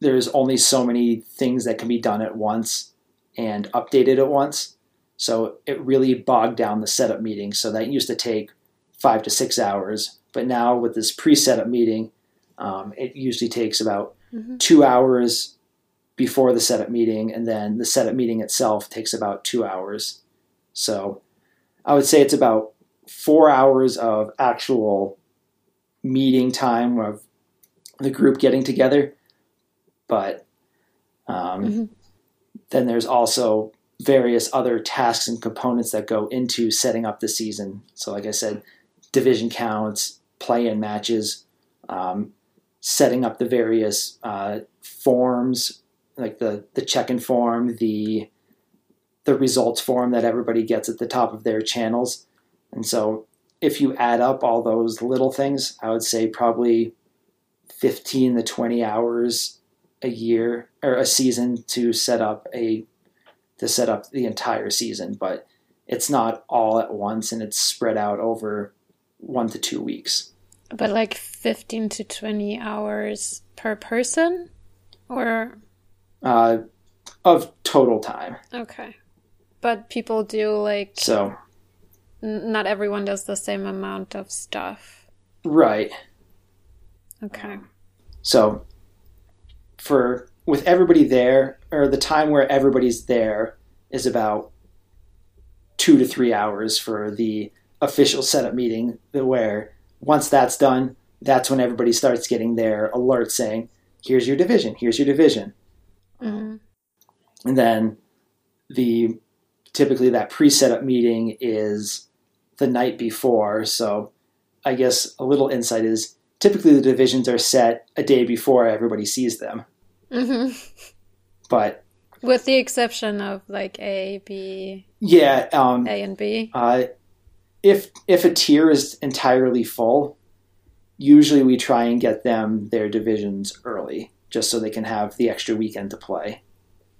there's only so many things that can be done at once and updated at once. So it really bogged down the setup meeting. So that used to take five to six hours. But now with this pre setup meeting, um, it usually takes about mm-hmm. two hours before the setup meeting, and then the setup meeting itself takes about two hours. So I would say it's about four hours of actual meeting time of the group getting together. But um, Mm-hmm. then there's also various other tasks and components that go into setting up the season. So, like I said, division counts, play in matches, um, setting up the various uh, forms, like the, the check in form, the the results form that everybody gets at the top of their channels. And so, if you add up all those little things, I would say probably 15 to 20 hours a year or a season to set up a to set up the entire season, but it's not all at once and it's spread out over one to two weeks. But like 15 to 20 hours per person? Or, Uh, of total time. okay. But people do like, So, n- not everyone does the same amount of stuff. right. Okay. So, for with everybody there, or the time where everybody's there is about two to three hours for the official setup meeting. Where once that's done, that's when everybody starts getting their alert saying, "Here's your division. Here's your division." Mm-hmm. And then the typically that pre-setup meeting is the night before. So I guess a little insight is typically the divisions are set a day before everybody sees them. hmm But With the exception of like A, B, yeah, um, A, and B. uh, if if a tier is entirely full, usually we try and get them their divisions early, just so they can have the extra weekend to play.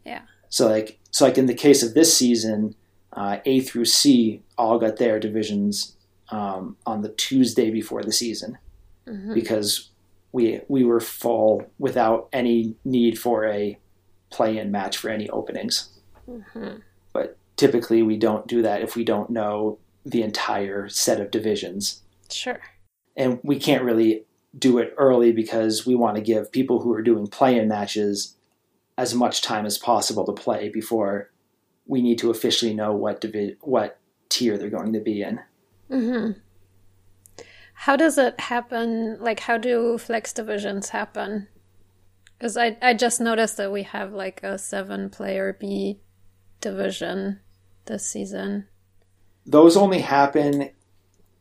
Yeah. So like so like in the case of this season, uh, A through C all got their divisions um, on the Tuesday before the season hmm because we we were full without any need for a play-in match for any openings. hmm But typically we don't do that if we don't know the entire set of divisions. Sure. And we can't really do it early because we want to give people who are doing play-in matches as much time as possible to play before we need to officially know what divi- what tier they're going to be in. hmm How does it happen? Like, how do flex divisions happen? Because I, I just noticed that we have like a seven player B division this season. Those only happen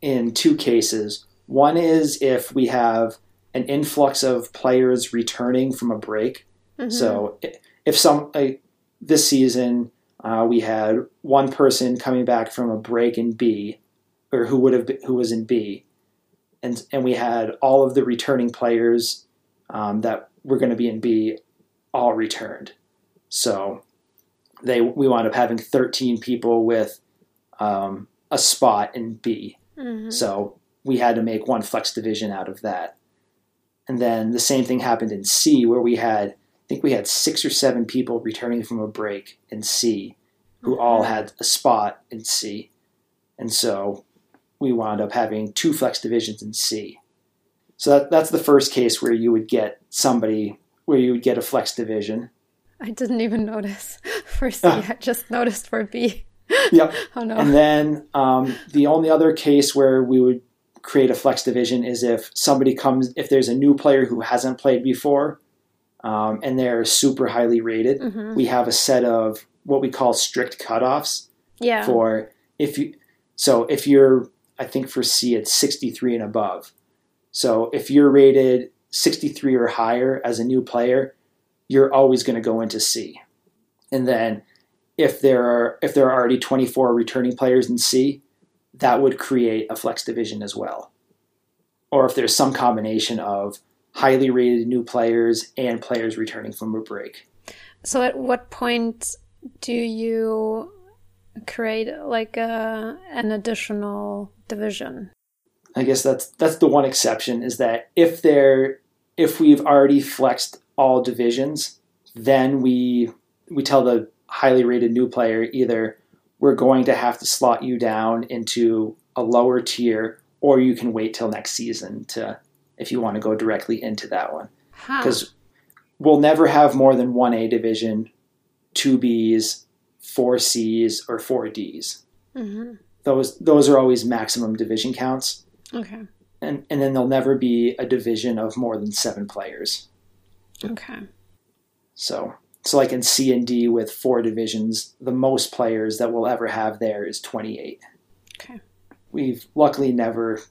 in two cases. One is if we have an influx of players returning from a break. Mhm. So if some like this season uh, we had one person coming back from a break in B, or who would have been, who was in B, and and we had all of the returning players um, that were going to be in B all returned. So they we wound up having 13 people with um, a spot in B. Mhm. So we had to make one flex division out of that. And then the same thing happened in C, where we had, I think we had six or seven people returning from a break in C who all had a spot in C. And so we wound up having two flex divisions in C. So that, that's the first case where you would get somebody, where you would get a flex division. I didn't even notice for C. Ah. I just noticed for B. Yep. Oh no. And then um, the only other case where we would create a flex division is if somebody comes, if there's a new player who hasn't played before um, and they're super highly rated, hmm we have a set of what we call strict cutoffs Yeah. for if you. So if you're, I think for C it's 63 and above. So if you're rated 63 or higher as a new player, you're always going to go into C. And then if there are if there are already 24 returning players in C, that would create a flex division as well. Or if there's some combination of highly rated new players and players returning from a break. So at what point do you create like a an additional division? I guess that's that's the one exception is that if there if we've already flexed all divisions, then we we tell the highly rated new player either we're going to have to slot you down into a lower tier or you can wait till next season to if you want to go directly into that one Huh. because we'll never have more than one A division, two Bs, four Cs, or four Ds. hmm Those those are always maximum division counts, Okay. and and then there'll never be a division of more than seven players. Okay. So so like in C and D with four divisions, the most players that we'll ever have there is twenty eight. Okay. We've luckily never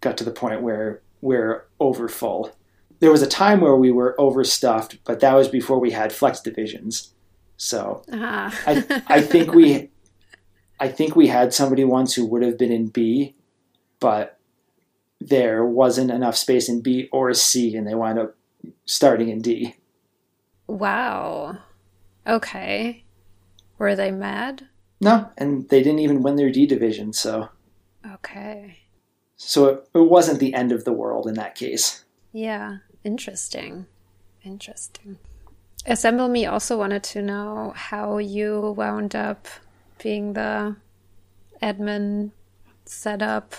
got to the point where we're over full. There was a time where we were overstuffed, but that was before we had flex divisions. So Ah. I I think we I think we had somebody once who would have been in B, but there wasn't enough space in B or C, and they wound up starting in D. wow. Okay. Were they mad? No, and they didn't even win their D division, so Okay. so it, it wasn't the end of the world in that case. Yeah. Interesting. Interesting. Assemble Me also wanted to know how you wound up being the admin setup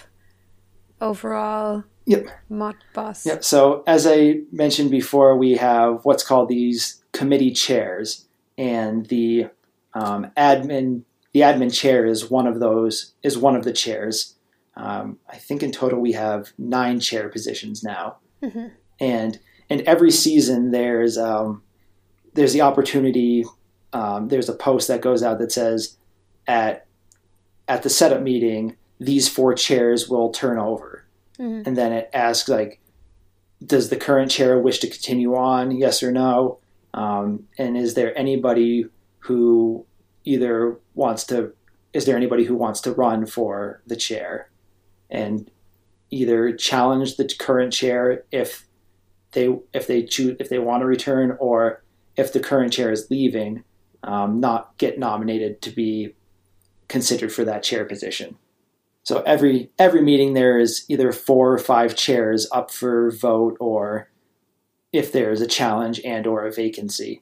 overall Yep. mod boss. Yep. So as I mentioned before, we have what's called these committee chairs, and the um, admin the admin chair is one of those is one of the chairs. Um, I think in total we have nine chair positions now, Mhm. and and every season there's um, there's the opportunity. Um, there's a post that goes out that says at at the setup meeting these four chairs will turn over Mhm. and then it asks like does the current chair wish to continue on yes or no um, and is there anybody who either wants to is there anybody who wants to run for the chair? And either challenge the current chair if they if they choose if they want to return or if the current chair is leaving um, not get nominated to be considered for that chair position. So every every meeting there is either four or five chairs up for vote or if there is a challenge and or a vacancy.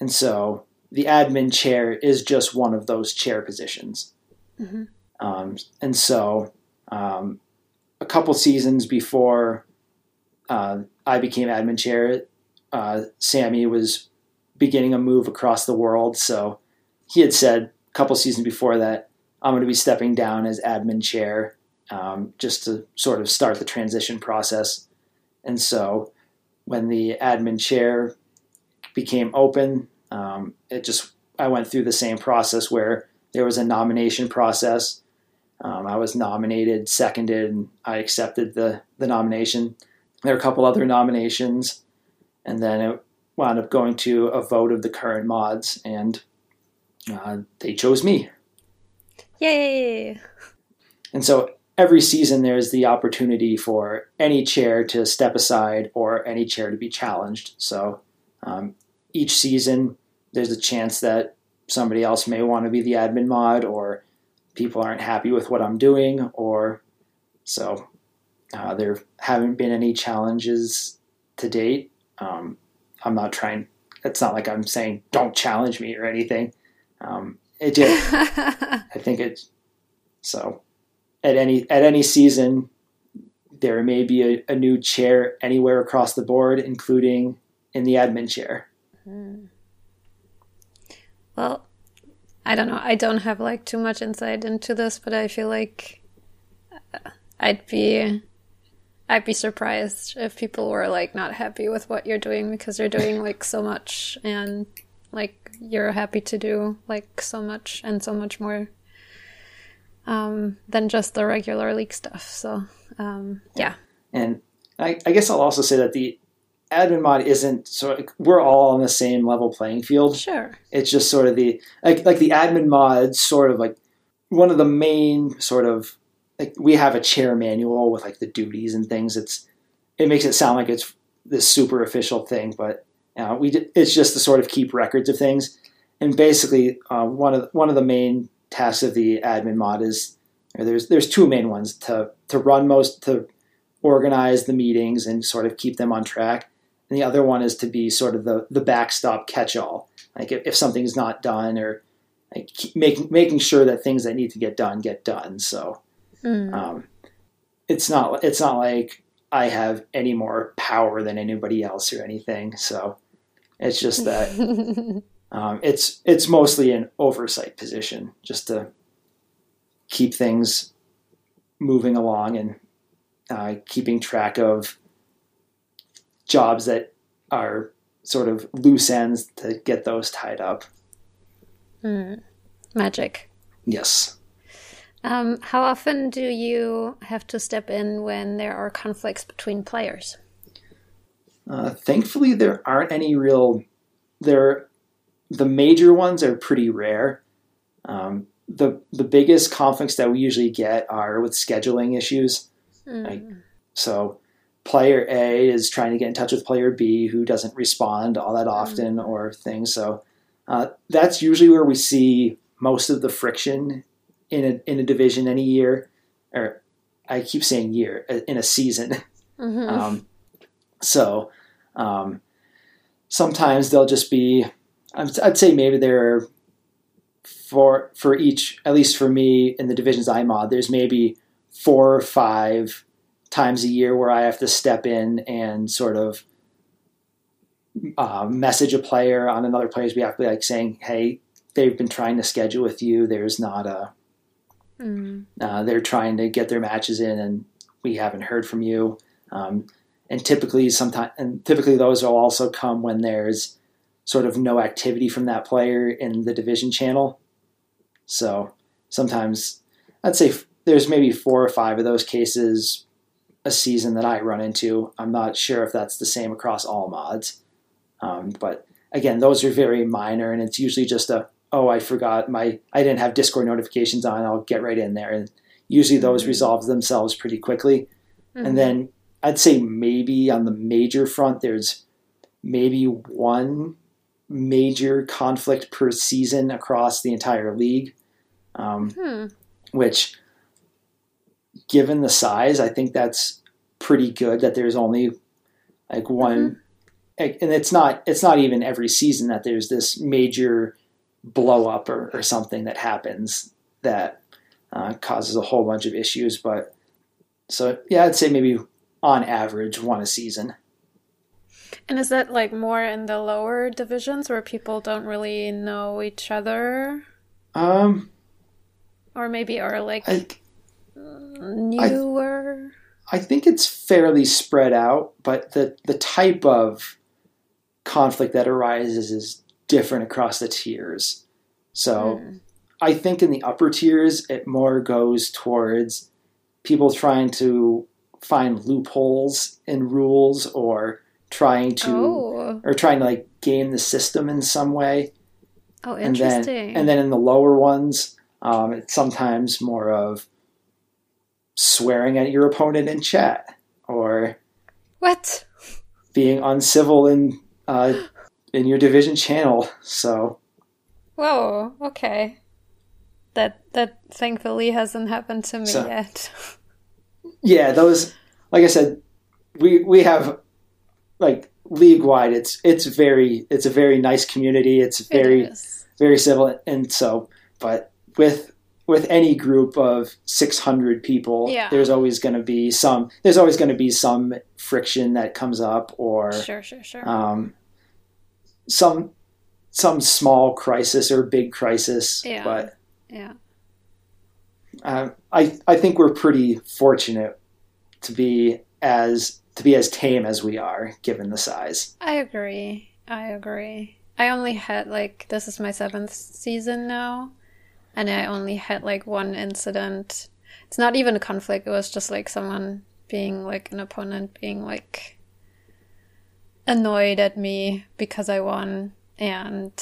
And so the admin chair is just one of those chair positions. Mhm. Um, and so um, a couple seasons before uh, I became admin chair, uh, Sammy was beginning a move across the world. So he had said a couple seasons before that I'm going to be stepping down as admin chair um, just to sort of start the transition process. And so when the admin chair became open, um, it just I went through the same process where there was a nomination process. Um, I was nominated, seconded, and I accepted the the nomination. There were a couple other nominations, and then it wound up going to a vote of the current mods, and uh, they chose me. Yay! And so every season there's the opportunity for any chair to step aside or any chair to be challenged. So um, each season there's a chance that somebody else may want to be the admin mod or people aren't happy with what I'm doing or so uh, there haven't been any challenges to date. Um, I'm not trying. It's not like I'm saying don't challenge me or anything. Um, it did. I think it's so at any at any season there may be a, a new chair anywhere across the board, including in the admin chair. Well, I don't know. I don't have like too much insight into this, but I feel like uh, I'd be I'd be surprised if people were like not happy with what you're doing because you're doing like so much and like you're happy to do like so much and so much more um, than just the regular league stuff. So um, yeah, And I, I guess I'll also say that the admin mod isn't sort of, we're all on the same level playing field. sure. It's just sort of the like like the admin mod sort of like one of the main sort of like we have a chair manual with like the duties and things. It's it makes it sound like it's this super official thing, but you know, we d- it's just to sort of keep records of things. And basically, uh, one of the, one of the main tasks of the admin mod is or there's there's two main ones to to run most to organize the meetings and sort of keep them on track. And the other one is to be sort of the the backstop catch all like if, if something's not done or like making making sure that things that need to get done get done so Mm. um, it's not it's not like i have any more power than anybody else or anything so It's just that um, it's it's mostly an oversight position, just to keep things moving along and uh, keeping track of jobs that are sort of loose ends to get those tied up. Mm. Magic. Yes. Um, how often do you have to step in when there are conflicts between players? Uh, thankfully, there aren't any real. There, the major ones are pretty rare. Um, the the biggest conflicts that we usually get are with scheduling issues. Mm. Like, so, player A is trying to get in touch with player B, who doesn't respond all that often, Mm. or things. So, uh, that's usually where we see most of the friction in a in a division any year. Or I keep saying year uh, in a season. Mhm. Um, so um, sometimes they'll just be, I'd I'd say maybe there are for for each, at least for me in the divisions I mod, there's maybe four or five times a year where I have to step in and sort of uh, message a player on another player's behalf, like saying, "Hey, they've been trying to schedule with you. There's not a Mm. uh, they're trying to get their matches in, and we haven't heard from you. Um, and typically, sometimes, and typically those will also come when there's sort of no activity from that player in the division channel. So sometimes, I'd say f- there's maybe four or five of those cases a season that I run into. I'm not sure if that's the same across all mods, um, but again, those are very minor, and it's usually just a oh, I forgot my, I didn't have Discord notifications on. I'll get right in there. And usually those Mhm. resolve themselves pretty quickly. Mhm. And then I'd say maybe on the major front, there's maybe one major conflict per season across the entire league, um, Hmm. which, given the size, I think that's pretty good that there's only like one. like, And it's not it's not even every season that there's this major blow up or, or something that happens that uh, causes a whole bunch of issues. But so yeah, I'd say maybe on average one a season. And is that like more in the lower divisions where people don't really know each other? Um, Or maybe are like I newer? I think it's fairly spread out, but the the type of conflict that arises is different across the tiers. So Hmm. I think in the upper tiers, it more goes towards people trying to find loopholes in rules or trying to Oh. or trying to like game the system in some way. Oh, And then interesting. and then in the lower ones, um, it's sometimes more of swearing at your opponent in chat or what? being uncivil in uh, in your division channel. So Whoa, okay. That that thankfully hasn't happened to me So- yet. yeah, those like I said, we we have like league wide. It's it's very it's a very nice community. It's very It very civil, and so but with with any group of 600 people Yeah. there's always going to be some there's always going to be some friction that comes up or Sure, sure, sure. um, some some small crisis or big crisis Yeah. but yeah. I I think we're pretty fortunate to be as to be as tame as we are given the size. I agree. I agree. I only had like this is my seventh season now, and I only had like one incident. It's not even a conflict. It was just like someone being like an opponent being like annoyed at me because I won, and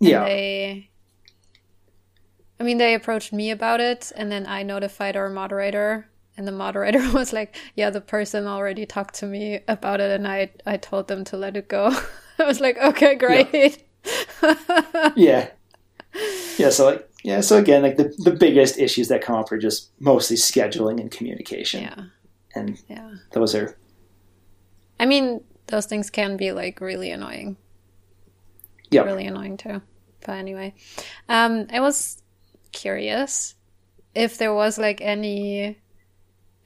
and Yeah, they I mean they approached me about it and then I notified our moderator and the moderator was like, Yeah, the person already talked to me about it and I I told them to let it go. I was like, Okay, great. yeah, yeah. So like yeah, so again, like the the biggest issues that come up are just mostly scheduling and communication, yeah. and Yeah. those are I mean, those things can be like really annoying. yeah. really annoying too. But anyway, um, I was curious if there was like any,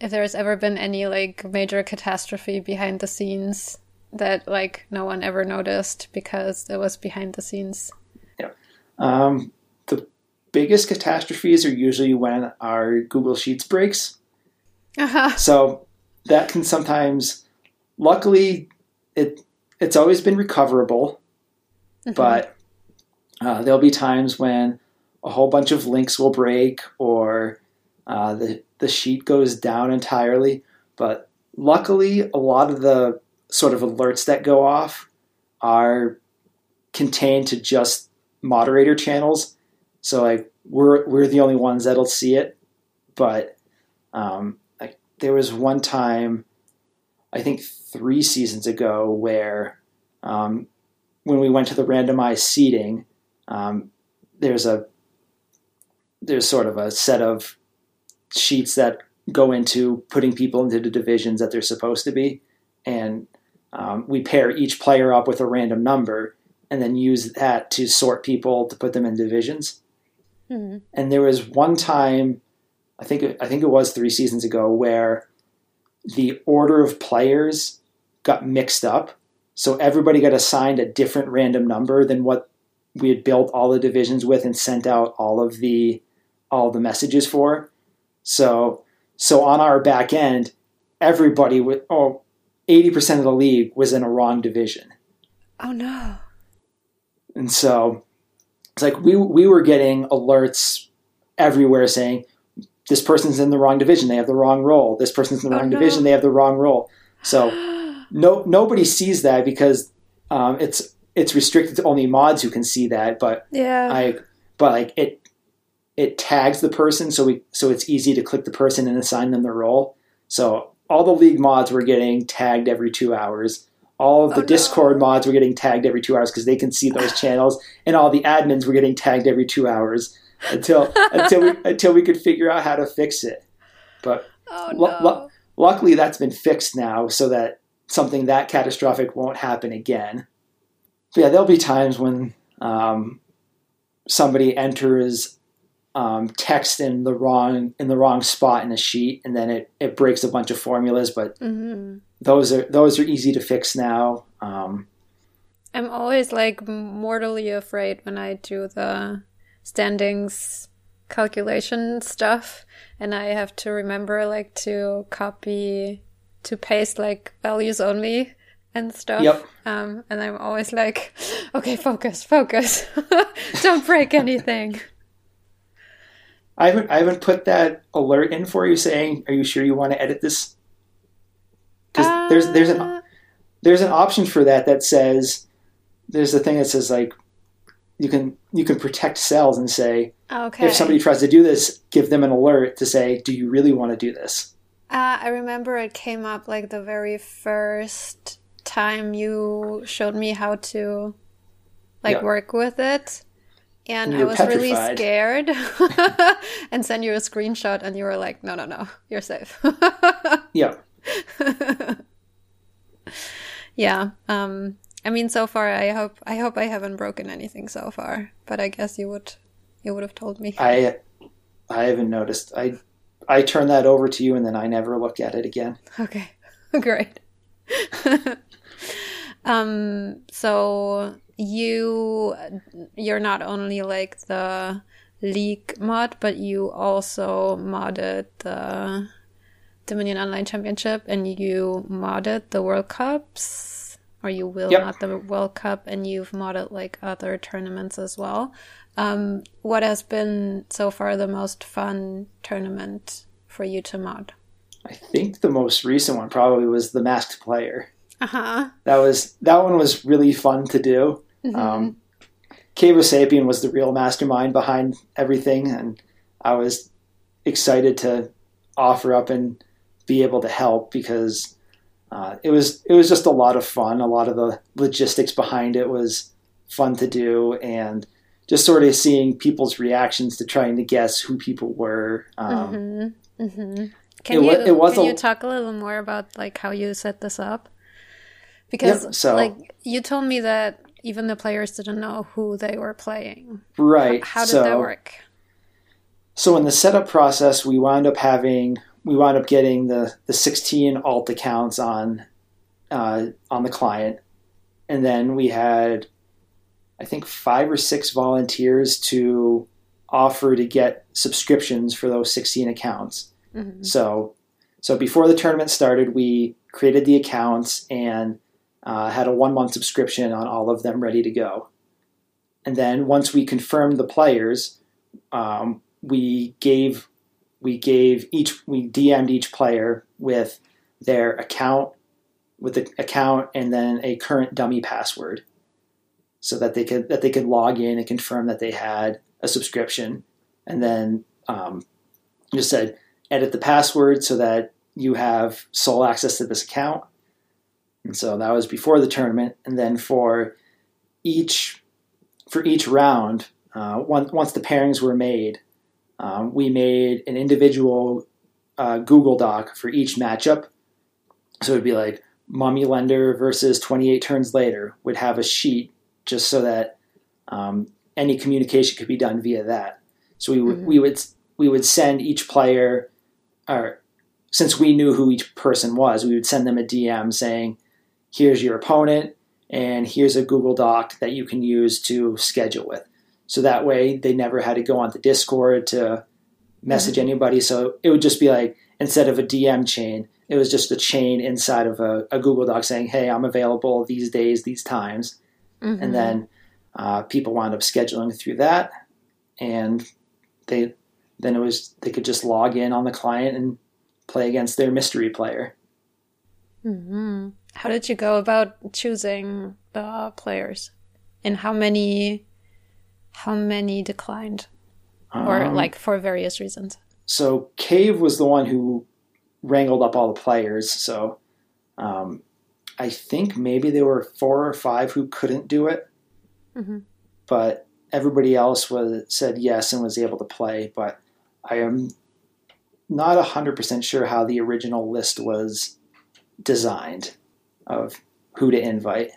if there's ever been any like major catastrophe behind the scenes that like no one ever noticed because it was behind the scenes? Yeah. Um, the biggest catastrophes are usually when our Google Sheets breaks. Uh-huh. So that can sometimes, luckily, it it's always been recoverable, Mhm. but uh, there'll be times when a whole bunch of links will break or uh, the the sheet goes down entirely. But luckily, a lot of the sort of alerts that go off are contained to just moderator channels. So like we're we're the only ones that'll see it. But um, like there was one time, I think three seasons ago, where um, when we went to the randomized seating, um, there's a there's sort of a set of sheets that go into putting people into the divisions that they're supposed to be, and um, we pair each player up with a random number, and then use that to sort people to put them in divisions. Mhm. And there was one time, I think I think it was three seasons ago, where the order of players got mixed up, so everybody got assigned a different random number than what we had built all the divisions with and sent out all of the all the messages for. So so on our back end, everybody with oh 80% of the league was in a wrong division. Oh no. And so it's like we we were getting alerts everywhere saying this person's in the wrong division, they have the wrong role. This person's in the Oh, wrong no. division, they have the wrong role. So no nobody sees that because um, it's it's restricted to only mods who can see that. But yeah. I but like it it tags the person so we so it's easy to click the person and assign them the role. So all the league mods were getting tagged every two hours. All of the Oh, no. Discord mods were getting tagged every two hours because they can see those channels, and all the admins were getting tagged every two hours until until we until we could figure out how to fix it. But oh no. lo- luckily, that's been fixed now, so that something that catastrophic won't happen again. But yeah, there'll be times when um, somebody enters um, text in the wrong in the wrong spot in a sheet, and then it, it breaks a bunch of formulas. But hmm those are those are easy to fix now. Um, I'm always like mortally afraid when I do the standings calculation stuff and I have to remember like to copy to paste like values only and stuff. Yep. Um and I'm always like, okay, focus, focus. Don't break anything. I haven't I haven't put that alert in for you saying, "Are you sure you want to edit this?" Because there's there's an Uh, there's an option for that that says there's a thing that says like you can you can protect cells and say okay. if somebody tries to do this, give them an alert to say, "Do you really want to do this?" Uh, I remember it came up like the very first time you showed me how to like Yeah. work with it. And I was really scared and sent you a screenshot and you were like, no, no, no, you're safe. Yeah, yeah. Um, I mean, so far, I hope, I hope I haven't broken anything so far, but I guess you would, you would have told me. I I haven't noticed. I I turned that over to you, and then I never looked at it again. Okay, great. Um, so you you're not only like the league mod, but you also modded the Dominion Online Championship, and you modded the World Cups, or you will Yep. mod the World Cup, and you've modded like other tournaments as well. Um, what has been so far the most fun tournament for you to mod? I think the most recent one probably was the Masked Player. Uh huh. That was that one was really fun to do. Um, Cavo Sapien was the real mastermind behind everything, and I was excited to offer up and be able to help because uh, it was it was just a lot of fun. A lot of the logistics behind it was fun to do, and just sort of seeing people's reactions to trying to guess who people were. Um, Mm-hmm. Mm-hmm. Can It you it was can a- you talk a little more about like how you set this up? Because Yep, so- like you told me that even the players didn't know who they were playing. Right. How did so, that work? So in the setup process, we wound up having we wound up getting the the 16 alt accounts on uh, on the client, and then we had, I think, five or six volunteers to offer to get subscriptions for those 16 accounts. Mm-hmm. So, so before the tournament started, we created the accounts and uh, had a one month subscription on all of them ready to go. And then once we confirmed the players, um, we gave we gave each we DM'd each player with their account with the account and then a current dummy password so that they could that they could log in and confirm that they had a subscription and then um, just said edit the password so that you have sole access to this account and so that was before the tournament and then for each for each round uh, once, once the pairings were made um, we made an individual uh, google doc for each matchup so it'd be like Mummy Lender versus 28 turns later would have a sheet just so that um, any communication could be done via that. So we would mm-hmm. we would we would send each player, or since we knew who each person was, we would send them a DM saying, "Here's your opponent, and here's a Google Doc that you can use to schedule with." So that way, they never had to go on the Discord to message mm-hmm. anybody. So it would just be like instead of a DM chain, it was just a chain inside of a, a Google Doc saying, "Hey, I'm available these days, these times," mm-hmm. and then uh, people wound up scheduling through that, and they then it was they could just log in on the client and play against their mystery player. Mm-hmm. How did you go about choosing the players, and how many? How many declined, or um, like for various reasons? So Cave was the one who wrangled up all the players. So um, I think maybe there were four or five who couldn't do it, mm-hmm. but everybody else was said yes and was able to play. But I am not a hundred percent sure how the original list was designed of who to invite.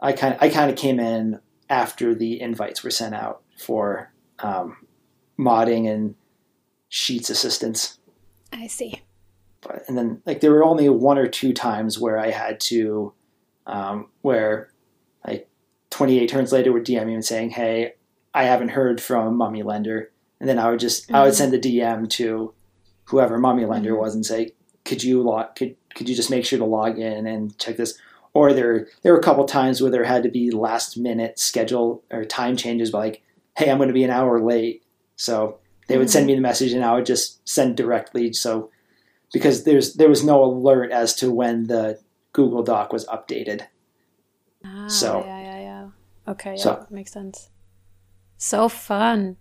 I kind I kind of came in after the invites were sent out for um, modding and sheets assistance. I see but and then like there were only one or two times where I had to um, where like 28 turns later would DM me and saying, "Hey, I haven't heard from Mummy Lender," and then I would just mm-hmm. I would mm-hmm. send the DM to whoever Mummy Lender mm-hmm. was and say, "Could you log? Could could you just make sure to log in and check this?" Or there there were a couple times where there had to be last minute schedule or time changes, but like, "Hey, I'm going to be an hour late," so they would send me the message and I would just send directly. So because there's there was no alert as to when the Google Doc was updated. Ah, so yeah, yeah, yeah. Okay, yeah, so, makes sense. So fun.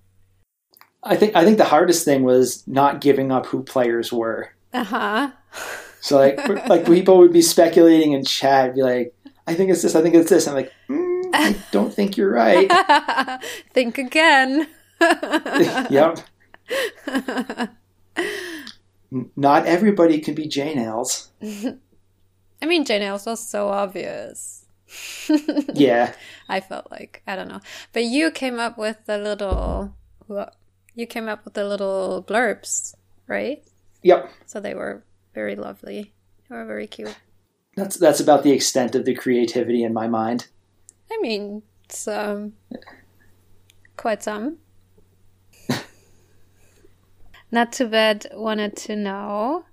I think I think the hardest thing was not giving up who players were. Uh huh. So like like people would be speculating in chat, be like, "I think it's this. I think it's this." I'm like, mm, "I don't think you're right." think again. yep not everybody can be Jane Ailes. I mean, Jane Ailes was so obvious. yeah. I felt like I don't know, but you came up with the little. You came up with the little blurbs, right? Yep. So they were very lovely. They were very cute. That's that's about the extent of the creativity in my mind. I mean, it's um, quite some. Not too bad wanted to know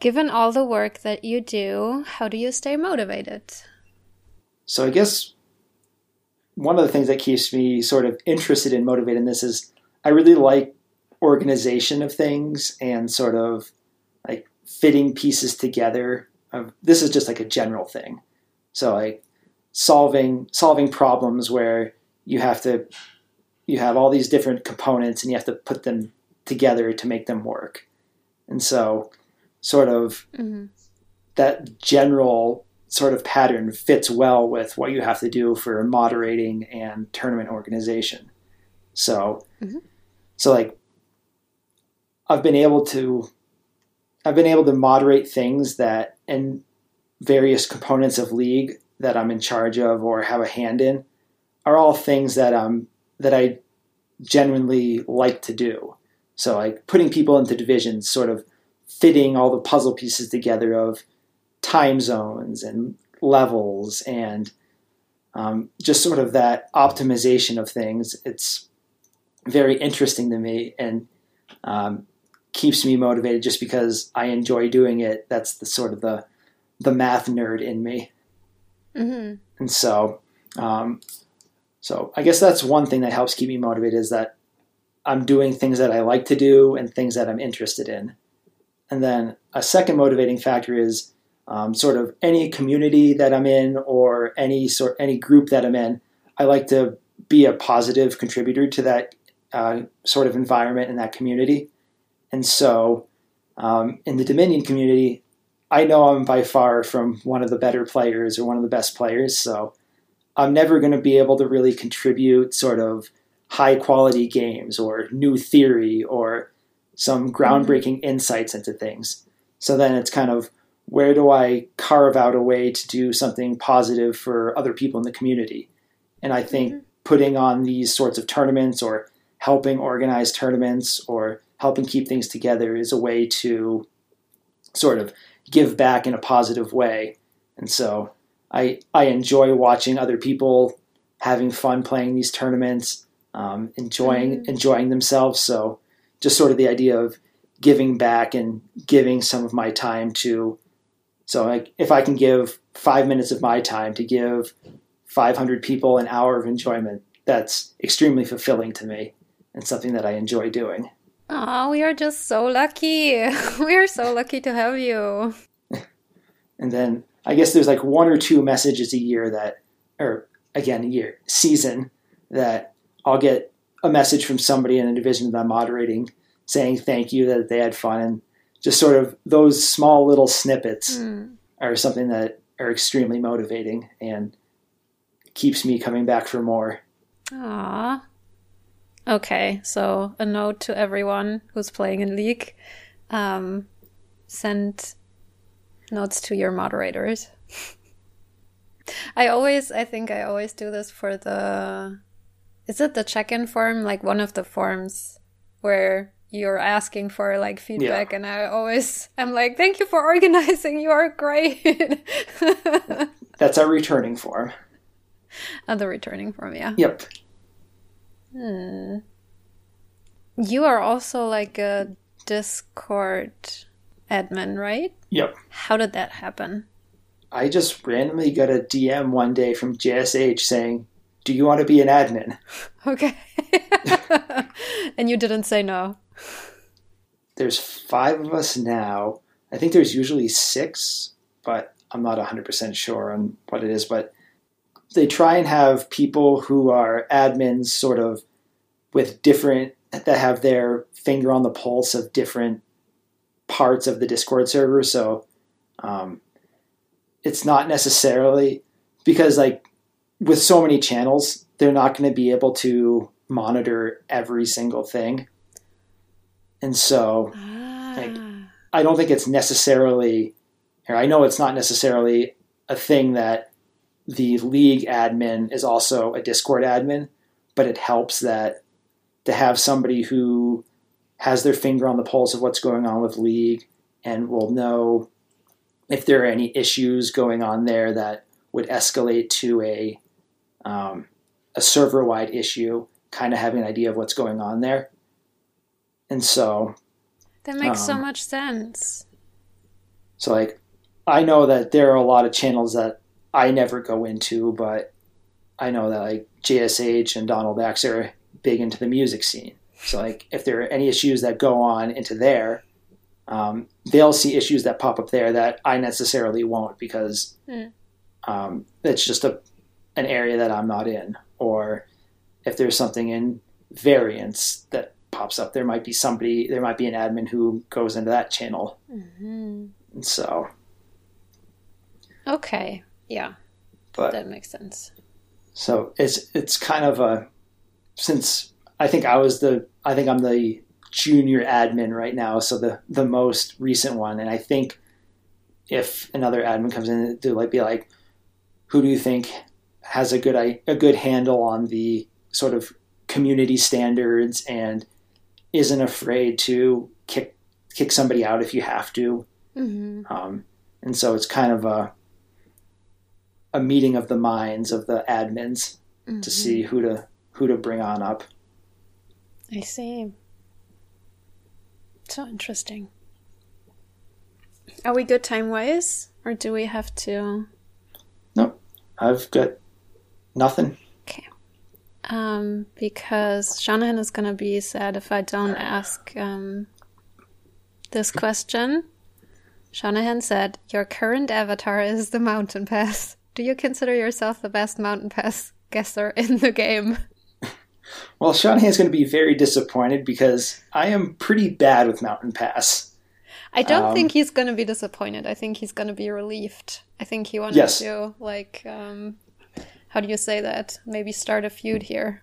given all the work that you do, how do you stay motivated? So I guess one of the things that keeps me sort of interested and motivated in this is I really like organization of things and sort of like fitting pieces together. Of, this is just like a general thing. So like solving solving problems where you have to you have all these different components and you have to put them together to make them work. And so, sort of, mm-hmm. that general sort of pattern fits well with what you have to do for moderating and tournament organization. So, mm-hmm. so like, I've been able to, I've been able to moderate things that and various components of league that I'm in charge of or have a hand in are all things that um that I genuinely like to do. So like putting people into divisions, sort of fitting all the puzzle pieces together of time zones and levels and um, just sort of that optimization of things. It's very interesting to me and um, keeps me motivated just because I enjoy doing it. That's the sort of the the math nerd in me, Mm-hmm. and so um, so I guess that's one thing that helps keep me motivated is that I'm doing things that I like to do and things that I'm interested in. And then a second motivating factor is um, sort of any community that I'm in or any sort any group that I'm in. I like to be a positive contributor to that uh, sort of environment and that community. And so, um, in the Dominion community, I know I'm by far from one of the better players or one of the best players. So, I'm never going to be able to really contribute sort of high quality games or new theory or some groundbreaking insights into things. So then it's kind of where do I carve out a way to do something positive for other people in the community? And I think Mhm. putting on these sorts of tournaments or helping organize tournaments or helping keep things together is a way to sort of give back in a positive way. And so I I enjoy watching other people having fun playing these tournaments, um, enjoying Mhm. enjoying themselves. So just sort of the idea of giving back and giving some of my time to. So like if I can give five minutes of my time to give 500 people an hour of enjoyment, that's extremely fulfilling to me and something that I enjoy doing. Oh, we are just so lucky. We are so lucky to have you. And then I guess there's like one or two messages a year that, or again, a year, season, that I'll get a message from somebody in a division that I'm moderating saying thank you, that they had fun. And just sort of those small little snippets Hmm. are something that are extremely motivating and keeps me coming back for more. Aw. Okay, so a note to everyone who's playing in League. Um, send notes to your moderators. I always, I think I always do this for the. Is it the check in form? Like one of the forms where you're asking for like feedback, and I always, I'm like, thank you for organizing. You are great. That's our returning form. oh, the returning form, yeah. Yep. Hmm. You are also like a Discord admin, right? Yep. How did that happen? I just randomly got a DM one day from JSH saying, Do you want to be an admin? Okay. and you didn't say no. There's five of us now. I think there's usually six, but I'm not 100% sure on what it is. But they try and have people who are admins sort of with different, that have their finger on the pulse of different parts of the Discord server. So um, it's not necessarily because, like, with so many channels, they're not going to be able to monitor every single thing. And so Ah. I don't think it's necessarily, or I know it's not necessarily a thing that the league admin is also a Discord admin, but it helps that to have somebody who has their finger on the pulse of what's going on with league and will know if there are any issues going on there that would escalate to a um, a server wide issue, kind of having an idea of what's going on there. And so That makes so um, much sense. So like I know that there are a lot of channels that I never go into, but I know that like JSH and Donald X are big into the music scene. So like if there are any issues that go on into there, um, they'll see issues that pop up there that I necessarily won't because Hmm. um, it's just a an area that I'm not in. Or if there's something in variants that pops up, there might be somebody, there might be an admin who goes into that channel. hmm so, Okay. Yeah, but that makes sense. So it's it's kind of a since I think I was the I think I'm the junior admin right now, so the the most recent one, and I think if another admin comes in, they'll like be like, who do you think has a good a good handle on the sort of community standards and isn't afraid to kick kick somebody out if you have to. hmm Um, and so it's kind of a a meeting of the minds of the admins Mm-hmm. to see who to who to bring on up. I see. So interesting. Are we good time wise, or do we have to? Nope, I've got nothing. Okay. Um, because Shanahan is gonna be sad if I don't ask um this question. Shanahan said, "Your current avatar is the mountain pass. Do you consider yourself the best mountain pass guesser in the game?" Well, Shanahan's going to be very disappointed because I am pretty bad with Mountain Pass. I don't Um, think he's gonna be disappointed. I think he's gonna be relieved. I think he wanted Yes. to like um how do you say that? Maybe start a feud here.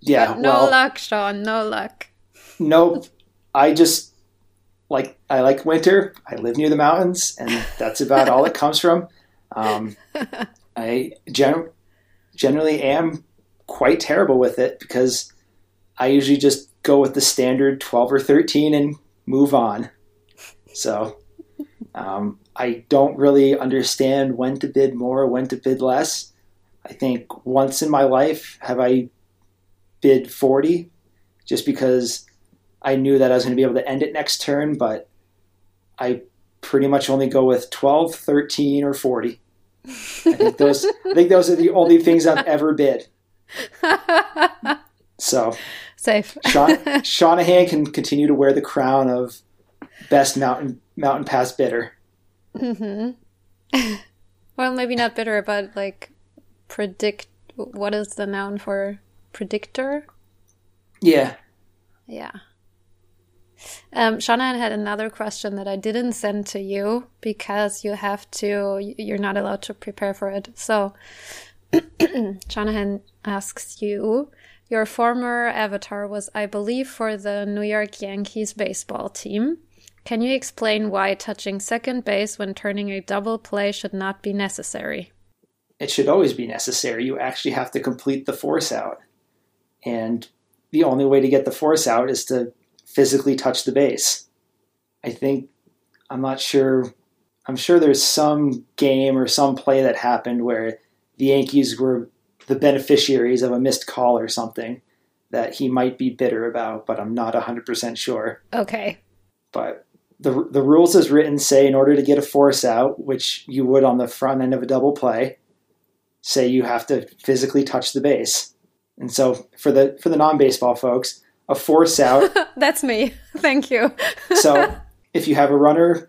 Yeah, no well, luck, Sean, no luck. nope. I just like I like winter. I live near the mountains, and that's about all it comes from. Um, I gen- generally am quite terrible with it because I usually just go with the standard twelve or thirteen and move on. So um, I don't really understand when to bid more, when to bid less. I think once in my life have I bid forty, just because I knew that I was going to be able to end it next turn, but I pretty much only go with 12, 13, or 40. I think those I think those are the only things I've ever bid. So Safe. Sean, Shanahan can continue to wear the crown of best mountain mountain pass bidder. Mm-hmm. well, maybe not bitter, but like predict. What is the noun for predictor? Yeah. Yeah. Um, had another question that I didn't send to you because you have to, you're not allowed to prepare for it. So, Shanahan asks you, your former avatar was, I believe, for the New York Yankees baseball team. Can you explain why touching second base when turning a double play should not be necessary? It should always be necessary. You actually have to complete the force out. And the only way to get the force out is to physically touch the base. I think I'm not sure I'm sure there's some game or some play that happened where the Yankees were the beneficiaries of a missed call or something that he might be bitter about, but I'm not 100% sure. Okay. But the the rules as written say in order to get a force out, which you would on the front end of a double play, say you have to physically touch the base. And so for the for the non-baseball folks, a force out That's me. Thank you. so if you have a runner,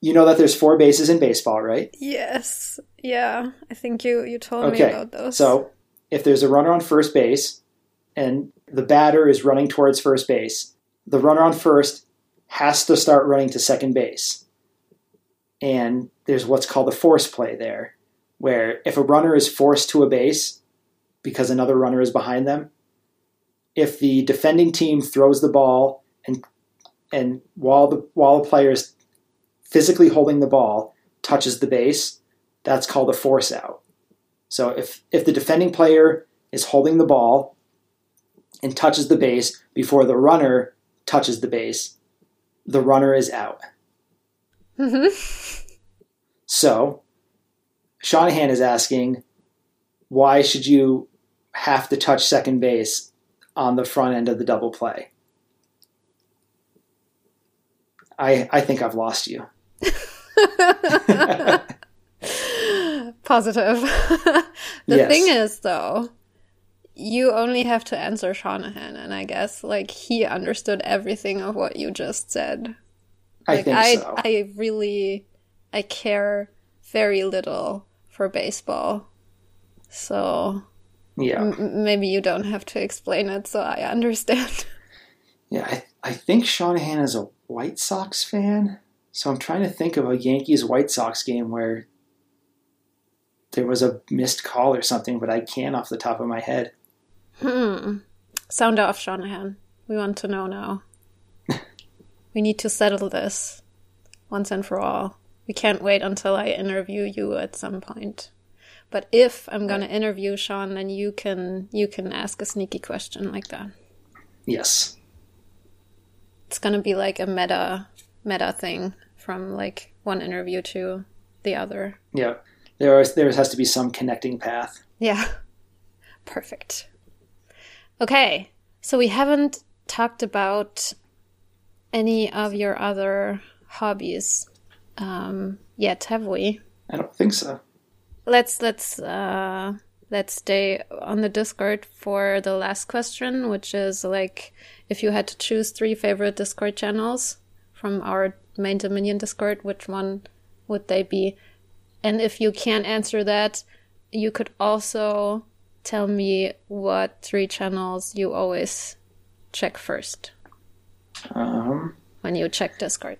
you know that there's four bases in baseball, right? Yes. Yeah. I think you you told me about those. So if there's a runner on first base and the batter is running towards first base, the runner on first has to start running to second base. And there's what's called a force play there, where if a runner is forced to a base because another runner is behind them, if the defending team throws the ball and and while the while the player is physically holding the ball touches the base, that's called a force out. So if if the defending player is holding the ball and touches the base before the runner touches the base, the runner is out. Mhm. So Shanahan is asking, why should you have to touch second base on the front end of the double play? I I think I've lost you. Positive. the Yes. thing is, though, you only have to answer Shanahan, and I guess like he understood everything of what you just said. I Like think I, so. I really, I care very little for baseball, so yeah. m- maybe you don't have to explain it, so I understand. Yeah, I, I think Shanahan is a White Sox fan. So I'm trying to think of a Yankees White Sox game where there was a missed call or something, but I can't off the top of my head. Hmm. Sound off, Shanahan. We want to know now. we need to settle this once and for all. We can't wait until I interview you at some point. But if I'm gonna interview Sean, then you can you can ask a sneaky question like that. Yes. It's gonna be like a meta meta thing from like one interview to the other. Yeah, there is, there has to be some connecting path. Yeah. Perfect. Okay, so we haven't talked about any of your other hobbies um, yet, have we? I don't think so. Let's let's uh, let's stay on the Discord for the last question, which is like if you had to choose three favorite Discord channels from our main Dominion Discord, which one would they be? And if you can't answer that, you could also tell me what three channels you always check first Um, when you check Discord.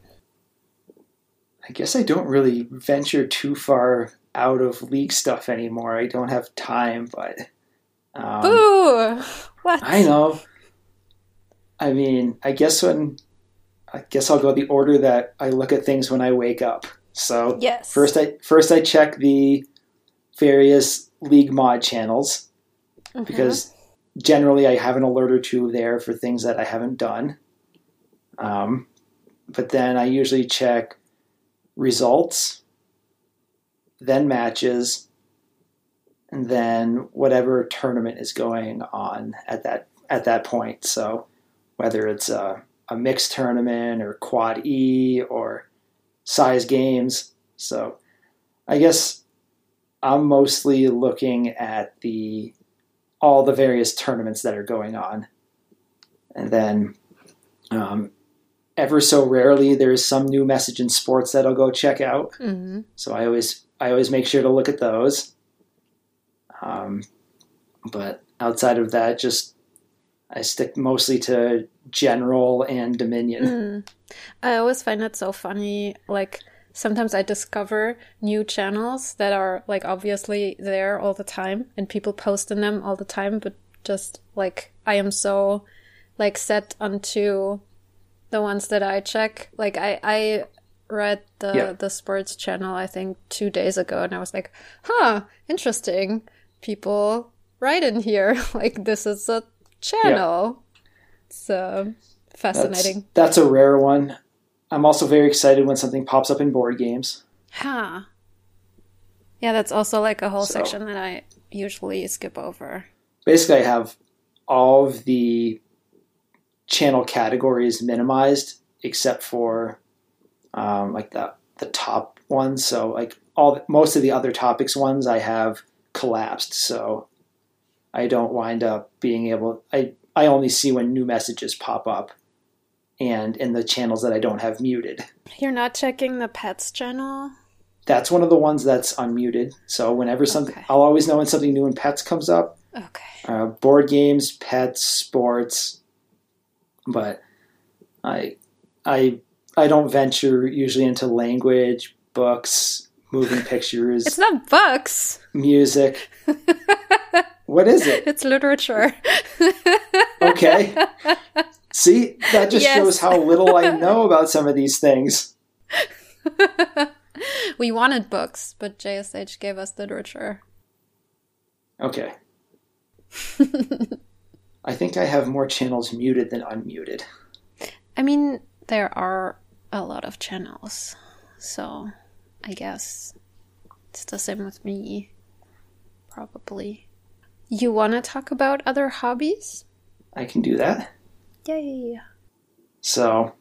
I guess I don't really venture too far out of league stuff anymore. I don't have time, but um, Boo! What? I know. I mean, I guess when I guess I'll go the order that I look at things when I wake up. So Yes. first I first I check the various league mod channels Mhm. because generally I have an alert or two there for things that I haven't done. Um, but then I usually check results, then matches, and then whatever tournament is going on at that at that point. So whether it's a, a mixed tournament or quad E or size games. So I guess I'm mostly looking at the all the various tournaments that are going on. And then um, ever so rarely there's some new message in sports that I'll go check out. Mhm. So I always I always make sure to look at those. Um, but outside of that, just I stick mostly to general and Dominion. Mm. I always find it so funny. Like sometimes I discover new channels that are like obviously there all the time, and people post in them all the time. But just like I am so like set onto the ones that I check. Like I I read the Yeah. the sports channel I think two days ago, and I was like, huh, interesting. People write in here like this is a channel. So That's, fascinating. that's a rare one. I'm also very excited when something pops up in board games. Huh. Yeah, that's also like a whole So- section that I usually skip over. Basically, I have all of the channel categories minimized except for um, like the the top ones. So like all most of the other topics ones I have collapsed. So I don't wind up being able. I I only see when new messages pop up, and in the channels that I don't have muted. You're not checking the pets channel? That's one of the ones that's unmuted. So whenever something, Okay. I'll always know when something new in pets comes up. Okay. uh, board games, pets, sports, but I I I don't venture usually into language, books, moving pictures, It's not books. music. What is it? it's literature. Okay. See, that just Yes. shows how little I know about some of these things. we wanted books, but JSH gave us literature. Okay. I think I have more channels muted than unmuted. I mean, there are a lot of channels, so I guess it's the same with me. Probably. You want to talk about other hobbies? I can do that. Yay! So,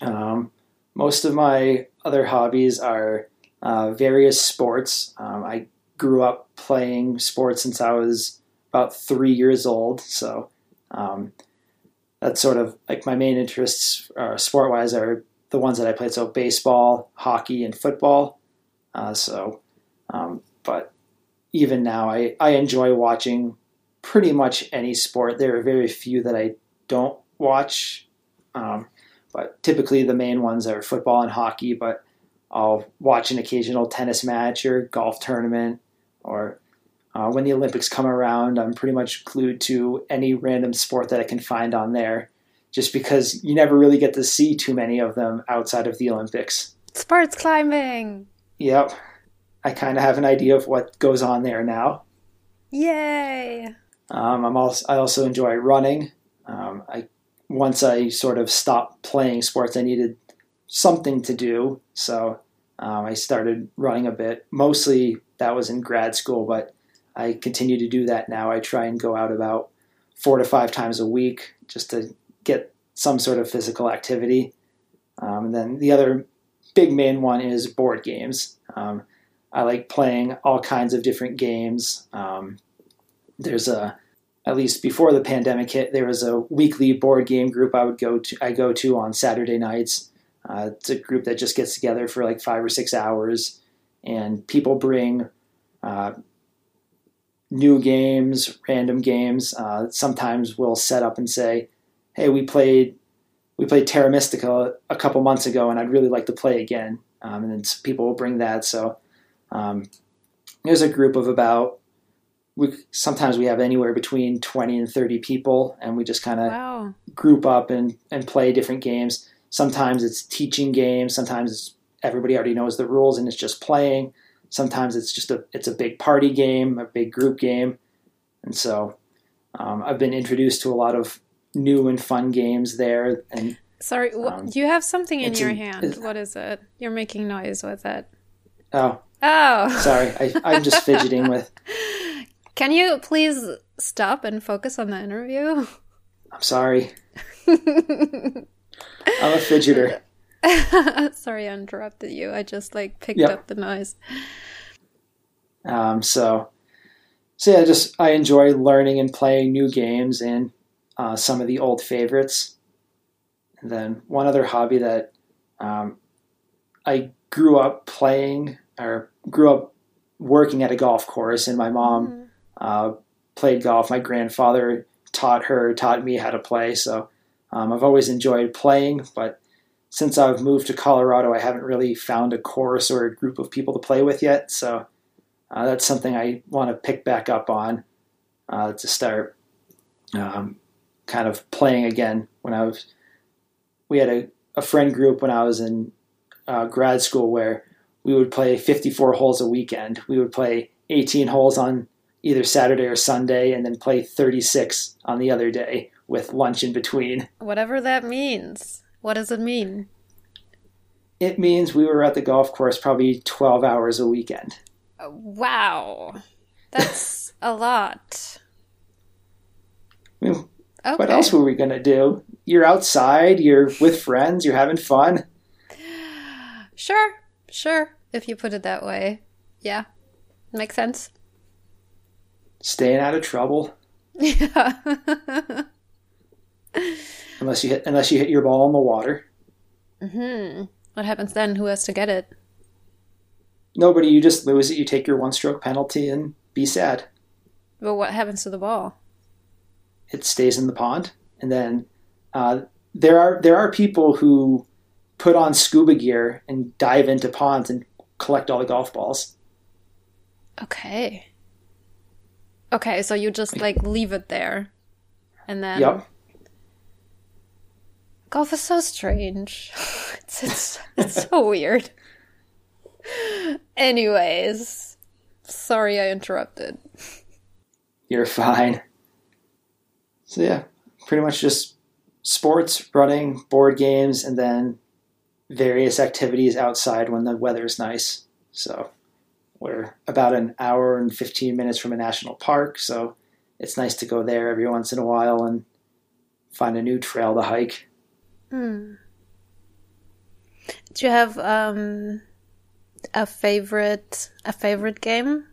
um, most of my other hobbies are uh, various sports. Um, I grew up playing sports since I was about three years old. So, um, that's sort of like my main interests, uh, sport wise, are the ones that I played. So, baseball, hockey, and football. Uh, so, um, but even now, I, I enjoy watching pretty much any sport. There are very few that I don't watch um, but typically the main ones are football and hockey, but I'll watch an occasional tennis match or golf tournament. Or uh, when the Olympics come around, I'm pretty much glued to any random sport that I can find on there, just because you never really get to see too many of them outside of the Olympics. Sports climbing! Yep. I kind of have an idea of what goes on there now. Yay! Um, I'm also I also enjoy running. Um, I once I sort of stopped playing sports, I needed something to do. So Um, I started running a bit. Mostly that was in grad school, but I continue to do that now. I try and go out about four to five times a week just to get some sort of physical activity. Um, and then the other big main one is board games. Um, I like playing all kinds of different games. Um, there's a at least before the pandemic hit, there was a weekly board game group I would go to. I go to on Saturday nights. Uh, it's a group that just gets together for like five or six hours, and people bring uh, new games, random games. Uh, sometimes we'll set up and say, "Hey, we played we played Terra Mystica a couple months ago, and I'd really like to play again." Um, and then people will bring that. So um, there's a group of about we sometimes we have anywhere between 20 and 30 people and we just kind of Wow. group up and, and play different games sometimes it's teaching games sometimes it's everybody already knows the rules and it's just playing sometimes it's just a it's a big party game a big group game and so um, i've been introduced to a lot of new and fun games there and Sorry, Um, you have something in your an- hand. What is it? You're making noise with it. oh Oh. sorry I, i'm just fidgeting with Can you please stop and focus on the interview? i'm sorry i'm a fidgeter Sorry, I interrupted you. I just like picked Yep. up the noise. Um, so, so yeah, just I enjoy learning and playing new games and uh, some of the old favorites. And then one other hobby that um, I grew up playing or grew up working at a golf course, and my mom uh, played golf. My grandfather taught her, taught me how to play. So um, I've always enjoyed playing, but since I've moved to Colorado, I haven't really found a course or a group of people to play with yet. So uh, that's something I want to pick back up on uh, to start um, kind of playing again. When I was, we had a, a friend group when I was in uh, grad school where we would play 54 holes a weekend. We would play 18 holes on either Saturday or Sunday, and then play 36 on the other day with lunch in between. Whatever that means. What does it mean? It means we were at the golf course probably 12 hours a weekend. Wow. That's a lot. I mean, Okay. What else were we going to do? You're outside, you're with friends, you're having fun. Sure, sure. If you put it that way. Yeah. Makes sense. staying out of trouble Yeah. unless you hit unless you hit your ball in the water. hmm What happens then? Who has to get it? Nobody, you just lose it. You take your one stroke penalty and be sad. But what happens to the ball? It stays in the pond, and then uh, there are there are people who put on scuba gear and dive into ponds and collect all the golf balls. Okay. Okay, so you just like leave it there. And then Yep. golf is so strange. it's it's, it's so weird. Anyways, sorry I interrupted. You're fine. So yeah, pretty much just sports, running, board games, and then various activities outside when the weather's nice. So we're about an hour and 15 minutes from a national park, so it's nice to go there every once in a while and find a new trail to hike. Hmm. Do you have um a favorite a favorite game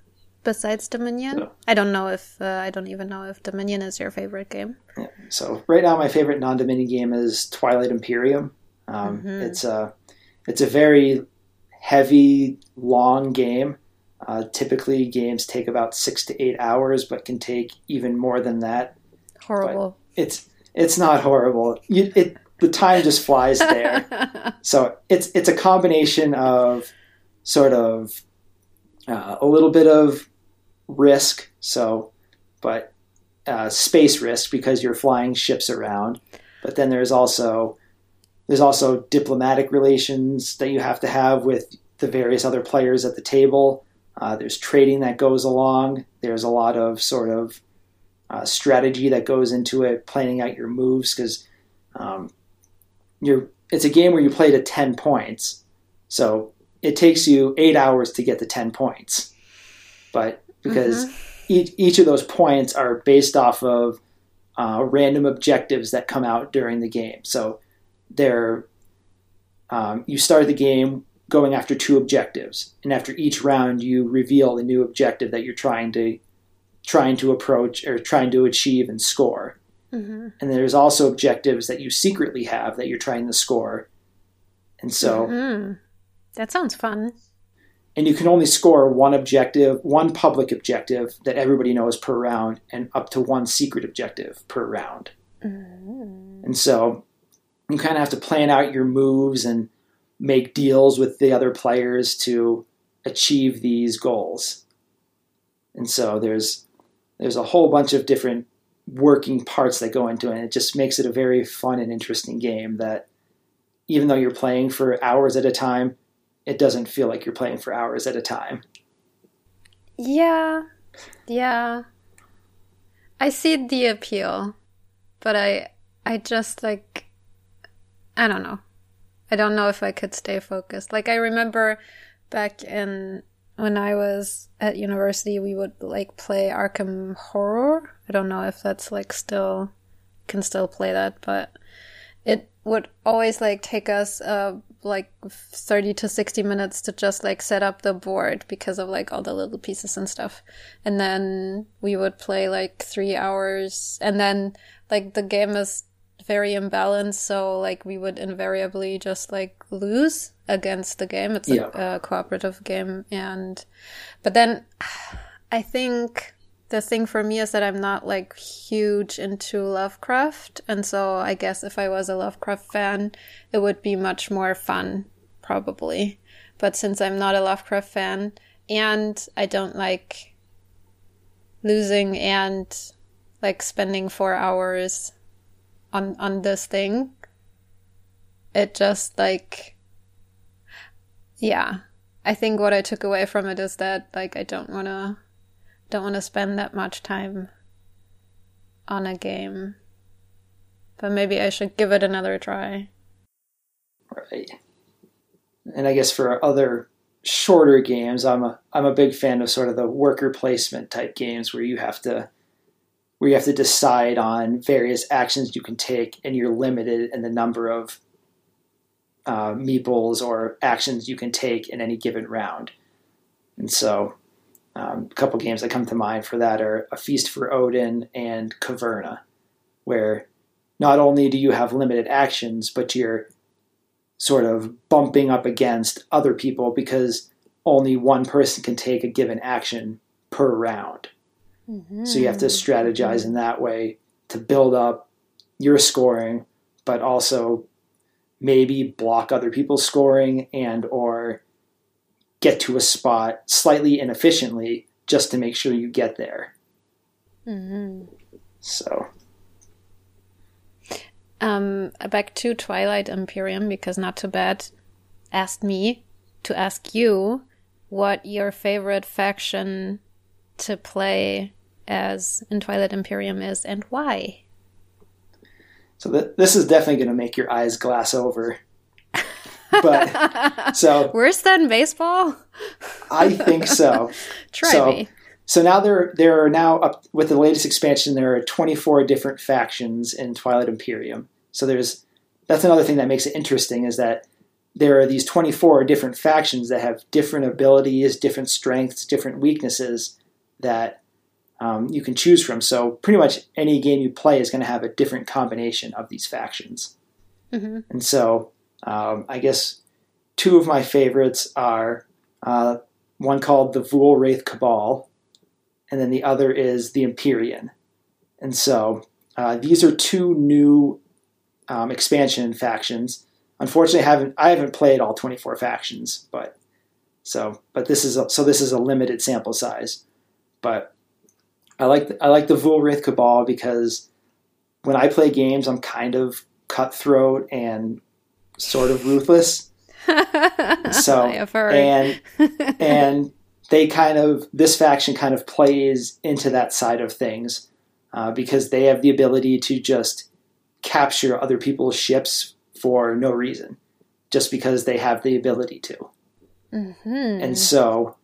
besides Dominion? No. I don't know if uh, I don't even know if Dominion is your favorite game. Yeah. So right now, my favorite non-Dominion game is Twilight Imperium. Um, Mhm. It's a it's a very heavy, long game. Uh, typically, games take about six to eight hours, but can take even more than that. Horrible. It's it's not horrible. You, it the time just flies there. So it's it's a combination of sort of uh, a little bit of risk. So, but uh, space risk because you're flying ships around. But then there's also there's also diplomatic relations that you have to have with the various other players at the table. Uh, there's trading that goes along. There's a lot of sort of uh, strategy that goes into it, planning out your moves because um, you're. It's a game where you play to ten points, so it takes you eight hours to get the 10 points. But because mm-hmm. each, each of those points are based off of uh, random objectives that come out during the game. So they're, um, you start the game going after two objectives, and after each round, you reveal a new objective that you're trying to trying to approach or trying to achieve and score. Mm-hmm. And there's also objectives that you secretly have that you're trying to score. And so mm-hmm. that sounds fun. And you can only score one objective, one public objective that everybody knows per round, and up to one secret objective per round. Mm-hmm. And so you kind of have to plan out your moves and make deals with the other players to achieve these goals. And so there's there's a whole bunch of different working parts that go into it. And it just makes it a very fun and interesting game that even though you're playing for hours at a time, it doesn't feel like you're playing for hours at a time. Yeah. Yeah. I see the appeal, but I I just like I don't know. I don't know if I could stay focused. Like I remember back in when I was at university, we would like play Arkham Horror. I don't know if that's like still can still play that, but it would always like take us uh like 30 to 60 minutes to just like set up the board because of like all the little pieces and stuff. And then we would play like 3 hours and then like the game is very imbalanced so like we would invariably just like lose against the game. It's yeah. a, a cooperative game, and but then I think the thing for me is that I'm not like huge into Lovecraft, and so I guess if I was a Lovecraft fan, it would be much more fun, probably. But since I'm not a Lovecraft fan, and I don't like losing and like spending four hours on on this thing, it just like yeah. I think what I took away from it is that like I don't want to don't want to spend that much time on a game. But maybe I should give it another try. Right. And I guess for other shorter games, I'm a I'm a big fan of sort of the worker placement type games where you have to where you have to decide on various actions you can take and you're limited in the number of uh, meeples or actions you can take in any given round. And so, um, a couple games that come to mind for that are A Feast for Odin and Caverna, where not only do you have limited actions, but you're sort of bumping up against other people because only one person can take a given action per round. Mm-hmm. So you have to strategize in that way to build up your scoring, but also maybe block other people's scoring and or get to a spot slightly inefficiently just to make sure you get there. Mm-hmm. So. Um, back to Twilight Imperium because not too bad asked me to ask you what your favorite faction to play as in Twilight Imperium is and why. So th- this is definitely going to make your eyes glass over. But so worse than baseball. I think so. Try so, me. So now there there are now up with the latest expansion there are 24 different factions in Twilight Imperium. So there's that's another thing that makes it interesting is that there are these 24 different factions that have different abilities, different strengths, different weaknesses that um, you can choose from. So pretty much any game you play is going to have a different combination of these factions. Mm-hmm. And so um, I guess two of my favorites are uh, one called the Vuil'raith Cabal, and then the other is the Empyrean. And so uh, these are two new um, expansion factions. Unfortunately, I haven't I haven't played all 24 factions, but so but this is a, so this is a limited sample size. But I like the, I like the Vuil'raith Cabal because when I play games, I'm kind of cutthroat and sort of ruthless. so and and they kind of this faction kind of plays into that side of things uh, because they have the ability to just capture other people's ships for no reason, just because they have the ability to. Mm-hmm. And so,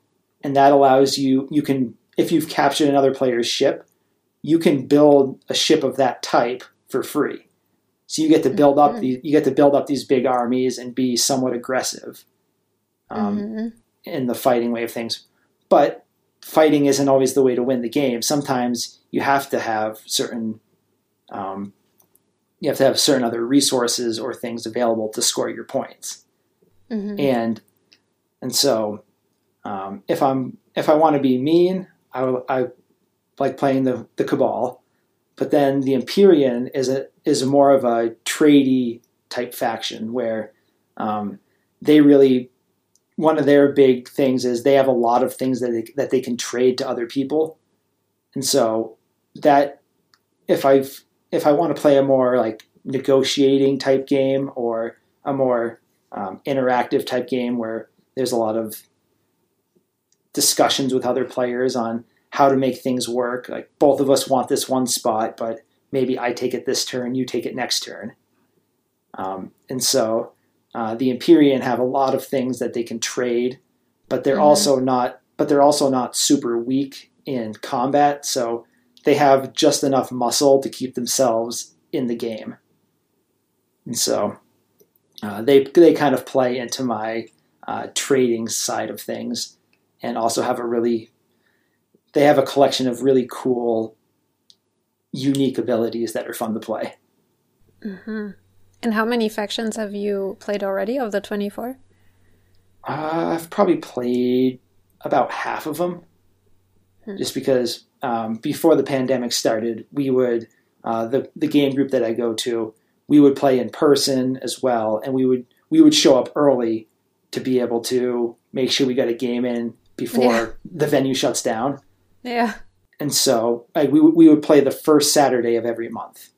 and that allows you, you can, if you've captured another player's ship, you can build a ship of that type for free. So you get to build up Mhm. the, you get to build up these big armies and be somewhat aggressive um, Mhm. in the fighting way of things. But fighting isn't always the way to win the game. Sometimes you have to have certain, um, you have to have certain other resources or things available to score your points Mhm. and and so um, if I'm if I want to be mean, I, I like playing the the Cabal, but then the Empyrean is a is more of a tradey type faction where um, they really one of their big things is they have a lot of things that they, that they can trade to other people, and so that if I if I want to play a more like negotiating type game or a more um, interactive type game where there's a lot of discussions with other players on how to make things work. Like both of us want this one spot, but maybe I take it this turn, you take it next turn. Um, and so uh, the Empyrean have a lot of things that they can trade, but they're Mhm. also not. But they're also not super weak in combat, so they have just enough muscle to keep themselves in the game. And so uh, they they kind of play into my uh, trading side of things, and also have a really they have a collection of really cool, unique abilities that are fun to play. Mhm. And how many factions have you played already of the 24? Uh, I've probably played about half of them, Hmm. just because um, before the pandemic started, we would uh, the the game group that I go to, we would play in person as well, and we would we would show up early to be able to make sure we got a game in before Yeah. the venue shuts down. Yeah. And so like, we would- we would play the first Saturday of every month,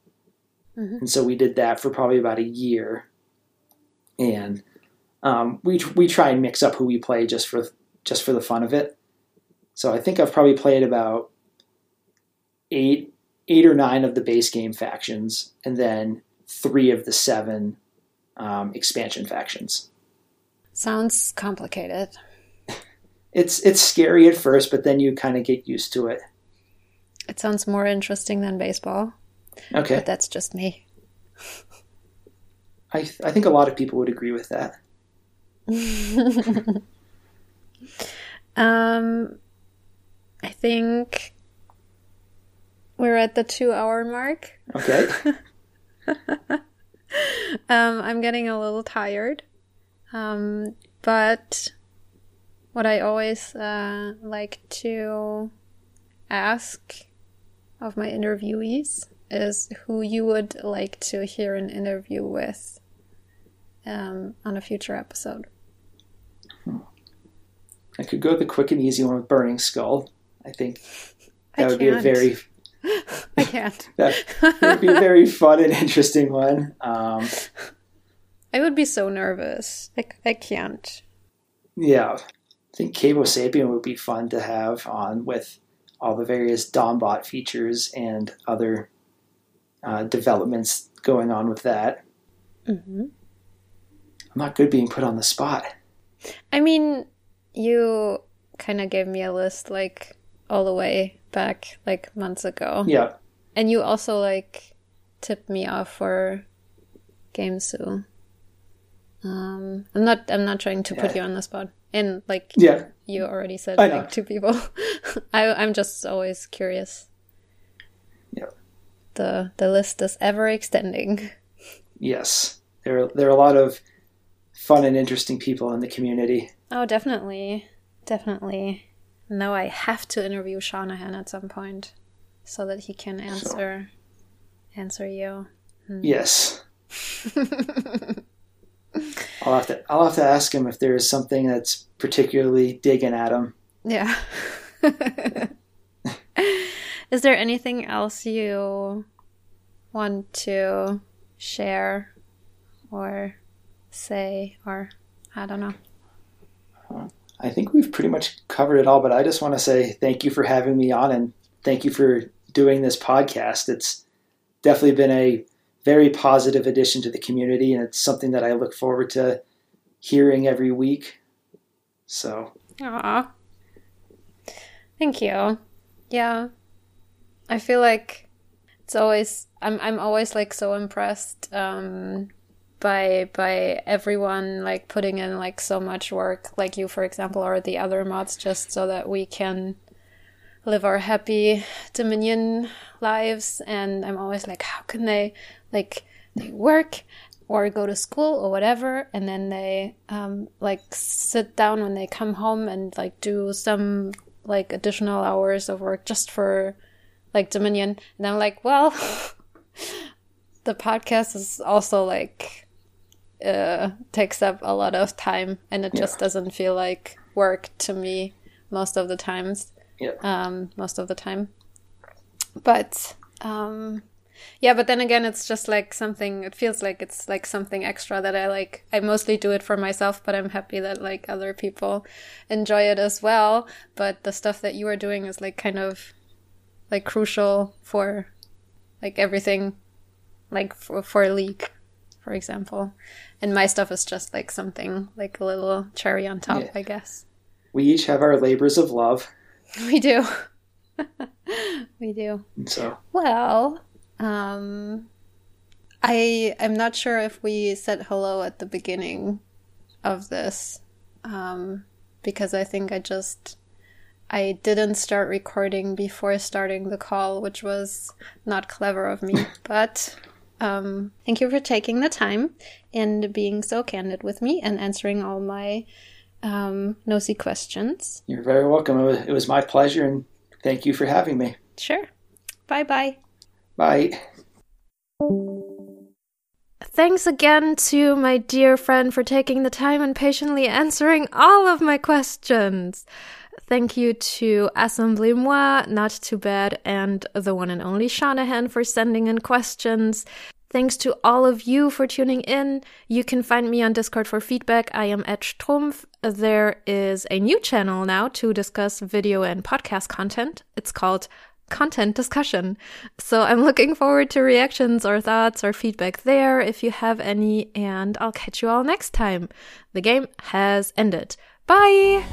Mhm. and so we did that for probably about a year, and um, we we try and mix up who we play just for just for the fun of it. So I think I've probably played about eight eight or nine of the base game factions, and then three of the seven um, expansion factions. Sounds complicated. It's it's scary at first, but then you kind of get used to it. It sounds more interesting than baseball, Okay, but that's just me. I I think a lot of people would agree with that. um, I think we're at the two hour mark. Okay, Um, I'm getting a little tired. Um, but what I always uh, like to ask of my interviewees is who you would like to hear an interview with um, on a future episode. I could go the quick and easy one with Burning Skull. I think I that would be a very I can't. that would be a very fun and interesting one. Um, I would be so nervous. I, I can't. yeah, I think Cabo Sapien would be fun to have on with all the various Dombot features and other uh, developments going on with that. hmm I'm not good being put on the spot. I mean, you kind of gave me a list like all the way back like months ago. Yeah, And you also like tipped me off for Gamesu. Um, I'm not. I'm not trying to put you on the spot. And like yeah, you already said, I know. like two people. I, I'm just always curious. Yeah. The the list is ever extending. yes. There, there are a lot of fun and interesting people in the community. Oh, definitely, definitely. now I have to interview Shanahan at some point so that he can answer answer you. Hmm. Yes. I'll have to I'll have to ask him if there is something that's particularly digging at him. Yeah. Is there anything else you want to share or say or I don't know. I think we've pretty much covered it all, but I just want to say thank you for having me on and thank you for doing this podcast. It's definitely been a very positive addition to the community, and it's something that I look forward to hearing every week. So. Aw. Thank you. Yeah. I feel like it's always I'm I'm always like so impressed um by by everyone like putting in like so much work like you for example or the other mods just so that we can live our happy dominion lives and i'm always like how can they like they work or go to school or whatever and then they um, like sit down when they come home and like do some like additional hours of work just for like dominion and i'm like well the podcast is also like uh takes up a lot of time and it Yeah. just doesn't feel like work to me most of the times Yeah. um most of the time but um yeah but then again it's just like something it feels like it's like something extra that i like i mostly do it for myself but i'm happy that like other people enjoy it as well but the stuff that you are doing is like kind of like crucial for like everything like for, for a league for example and my stuff is just like something like a little cherry on top Yeah. i guess We each have our labors of love. we do we do so, Well, um, I I'm not sure if we said hello at the beginning of this, um, because I think I just I didn't start recording before starting the call, which was not clever of me. but um, thank you for taking the time and being so candid with me and answering all my um, nosy questions. you're very welcome. It was, it was my pleasure, and thank you for having me. Sure. Bye bye. Bye. Thanks again to my dear friend for taking the time and patiently answering all of my questions. Thank you to Assembly Moi, Not Too Bad, and the one and only Shanahan for sending in questions. Thanks to all of you for tuning in. You can find me on Discord for feedback. I am at Strumpf. There is a new channel now to discuss video and podcast content. It's called Content Discussion. So I'm looking forward to reactions or thoughts or feedback there if you have any, and I'll catch you all next time. The game has ended. Bye!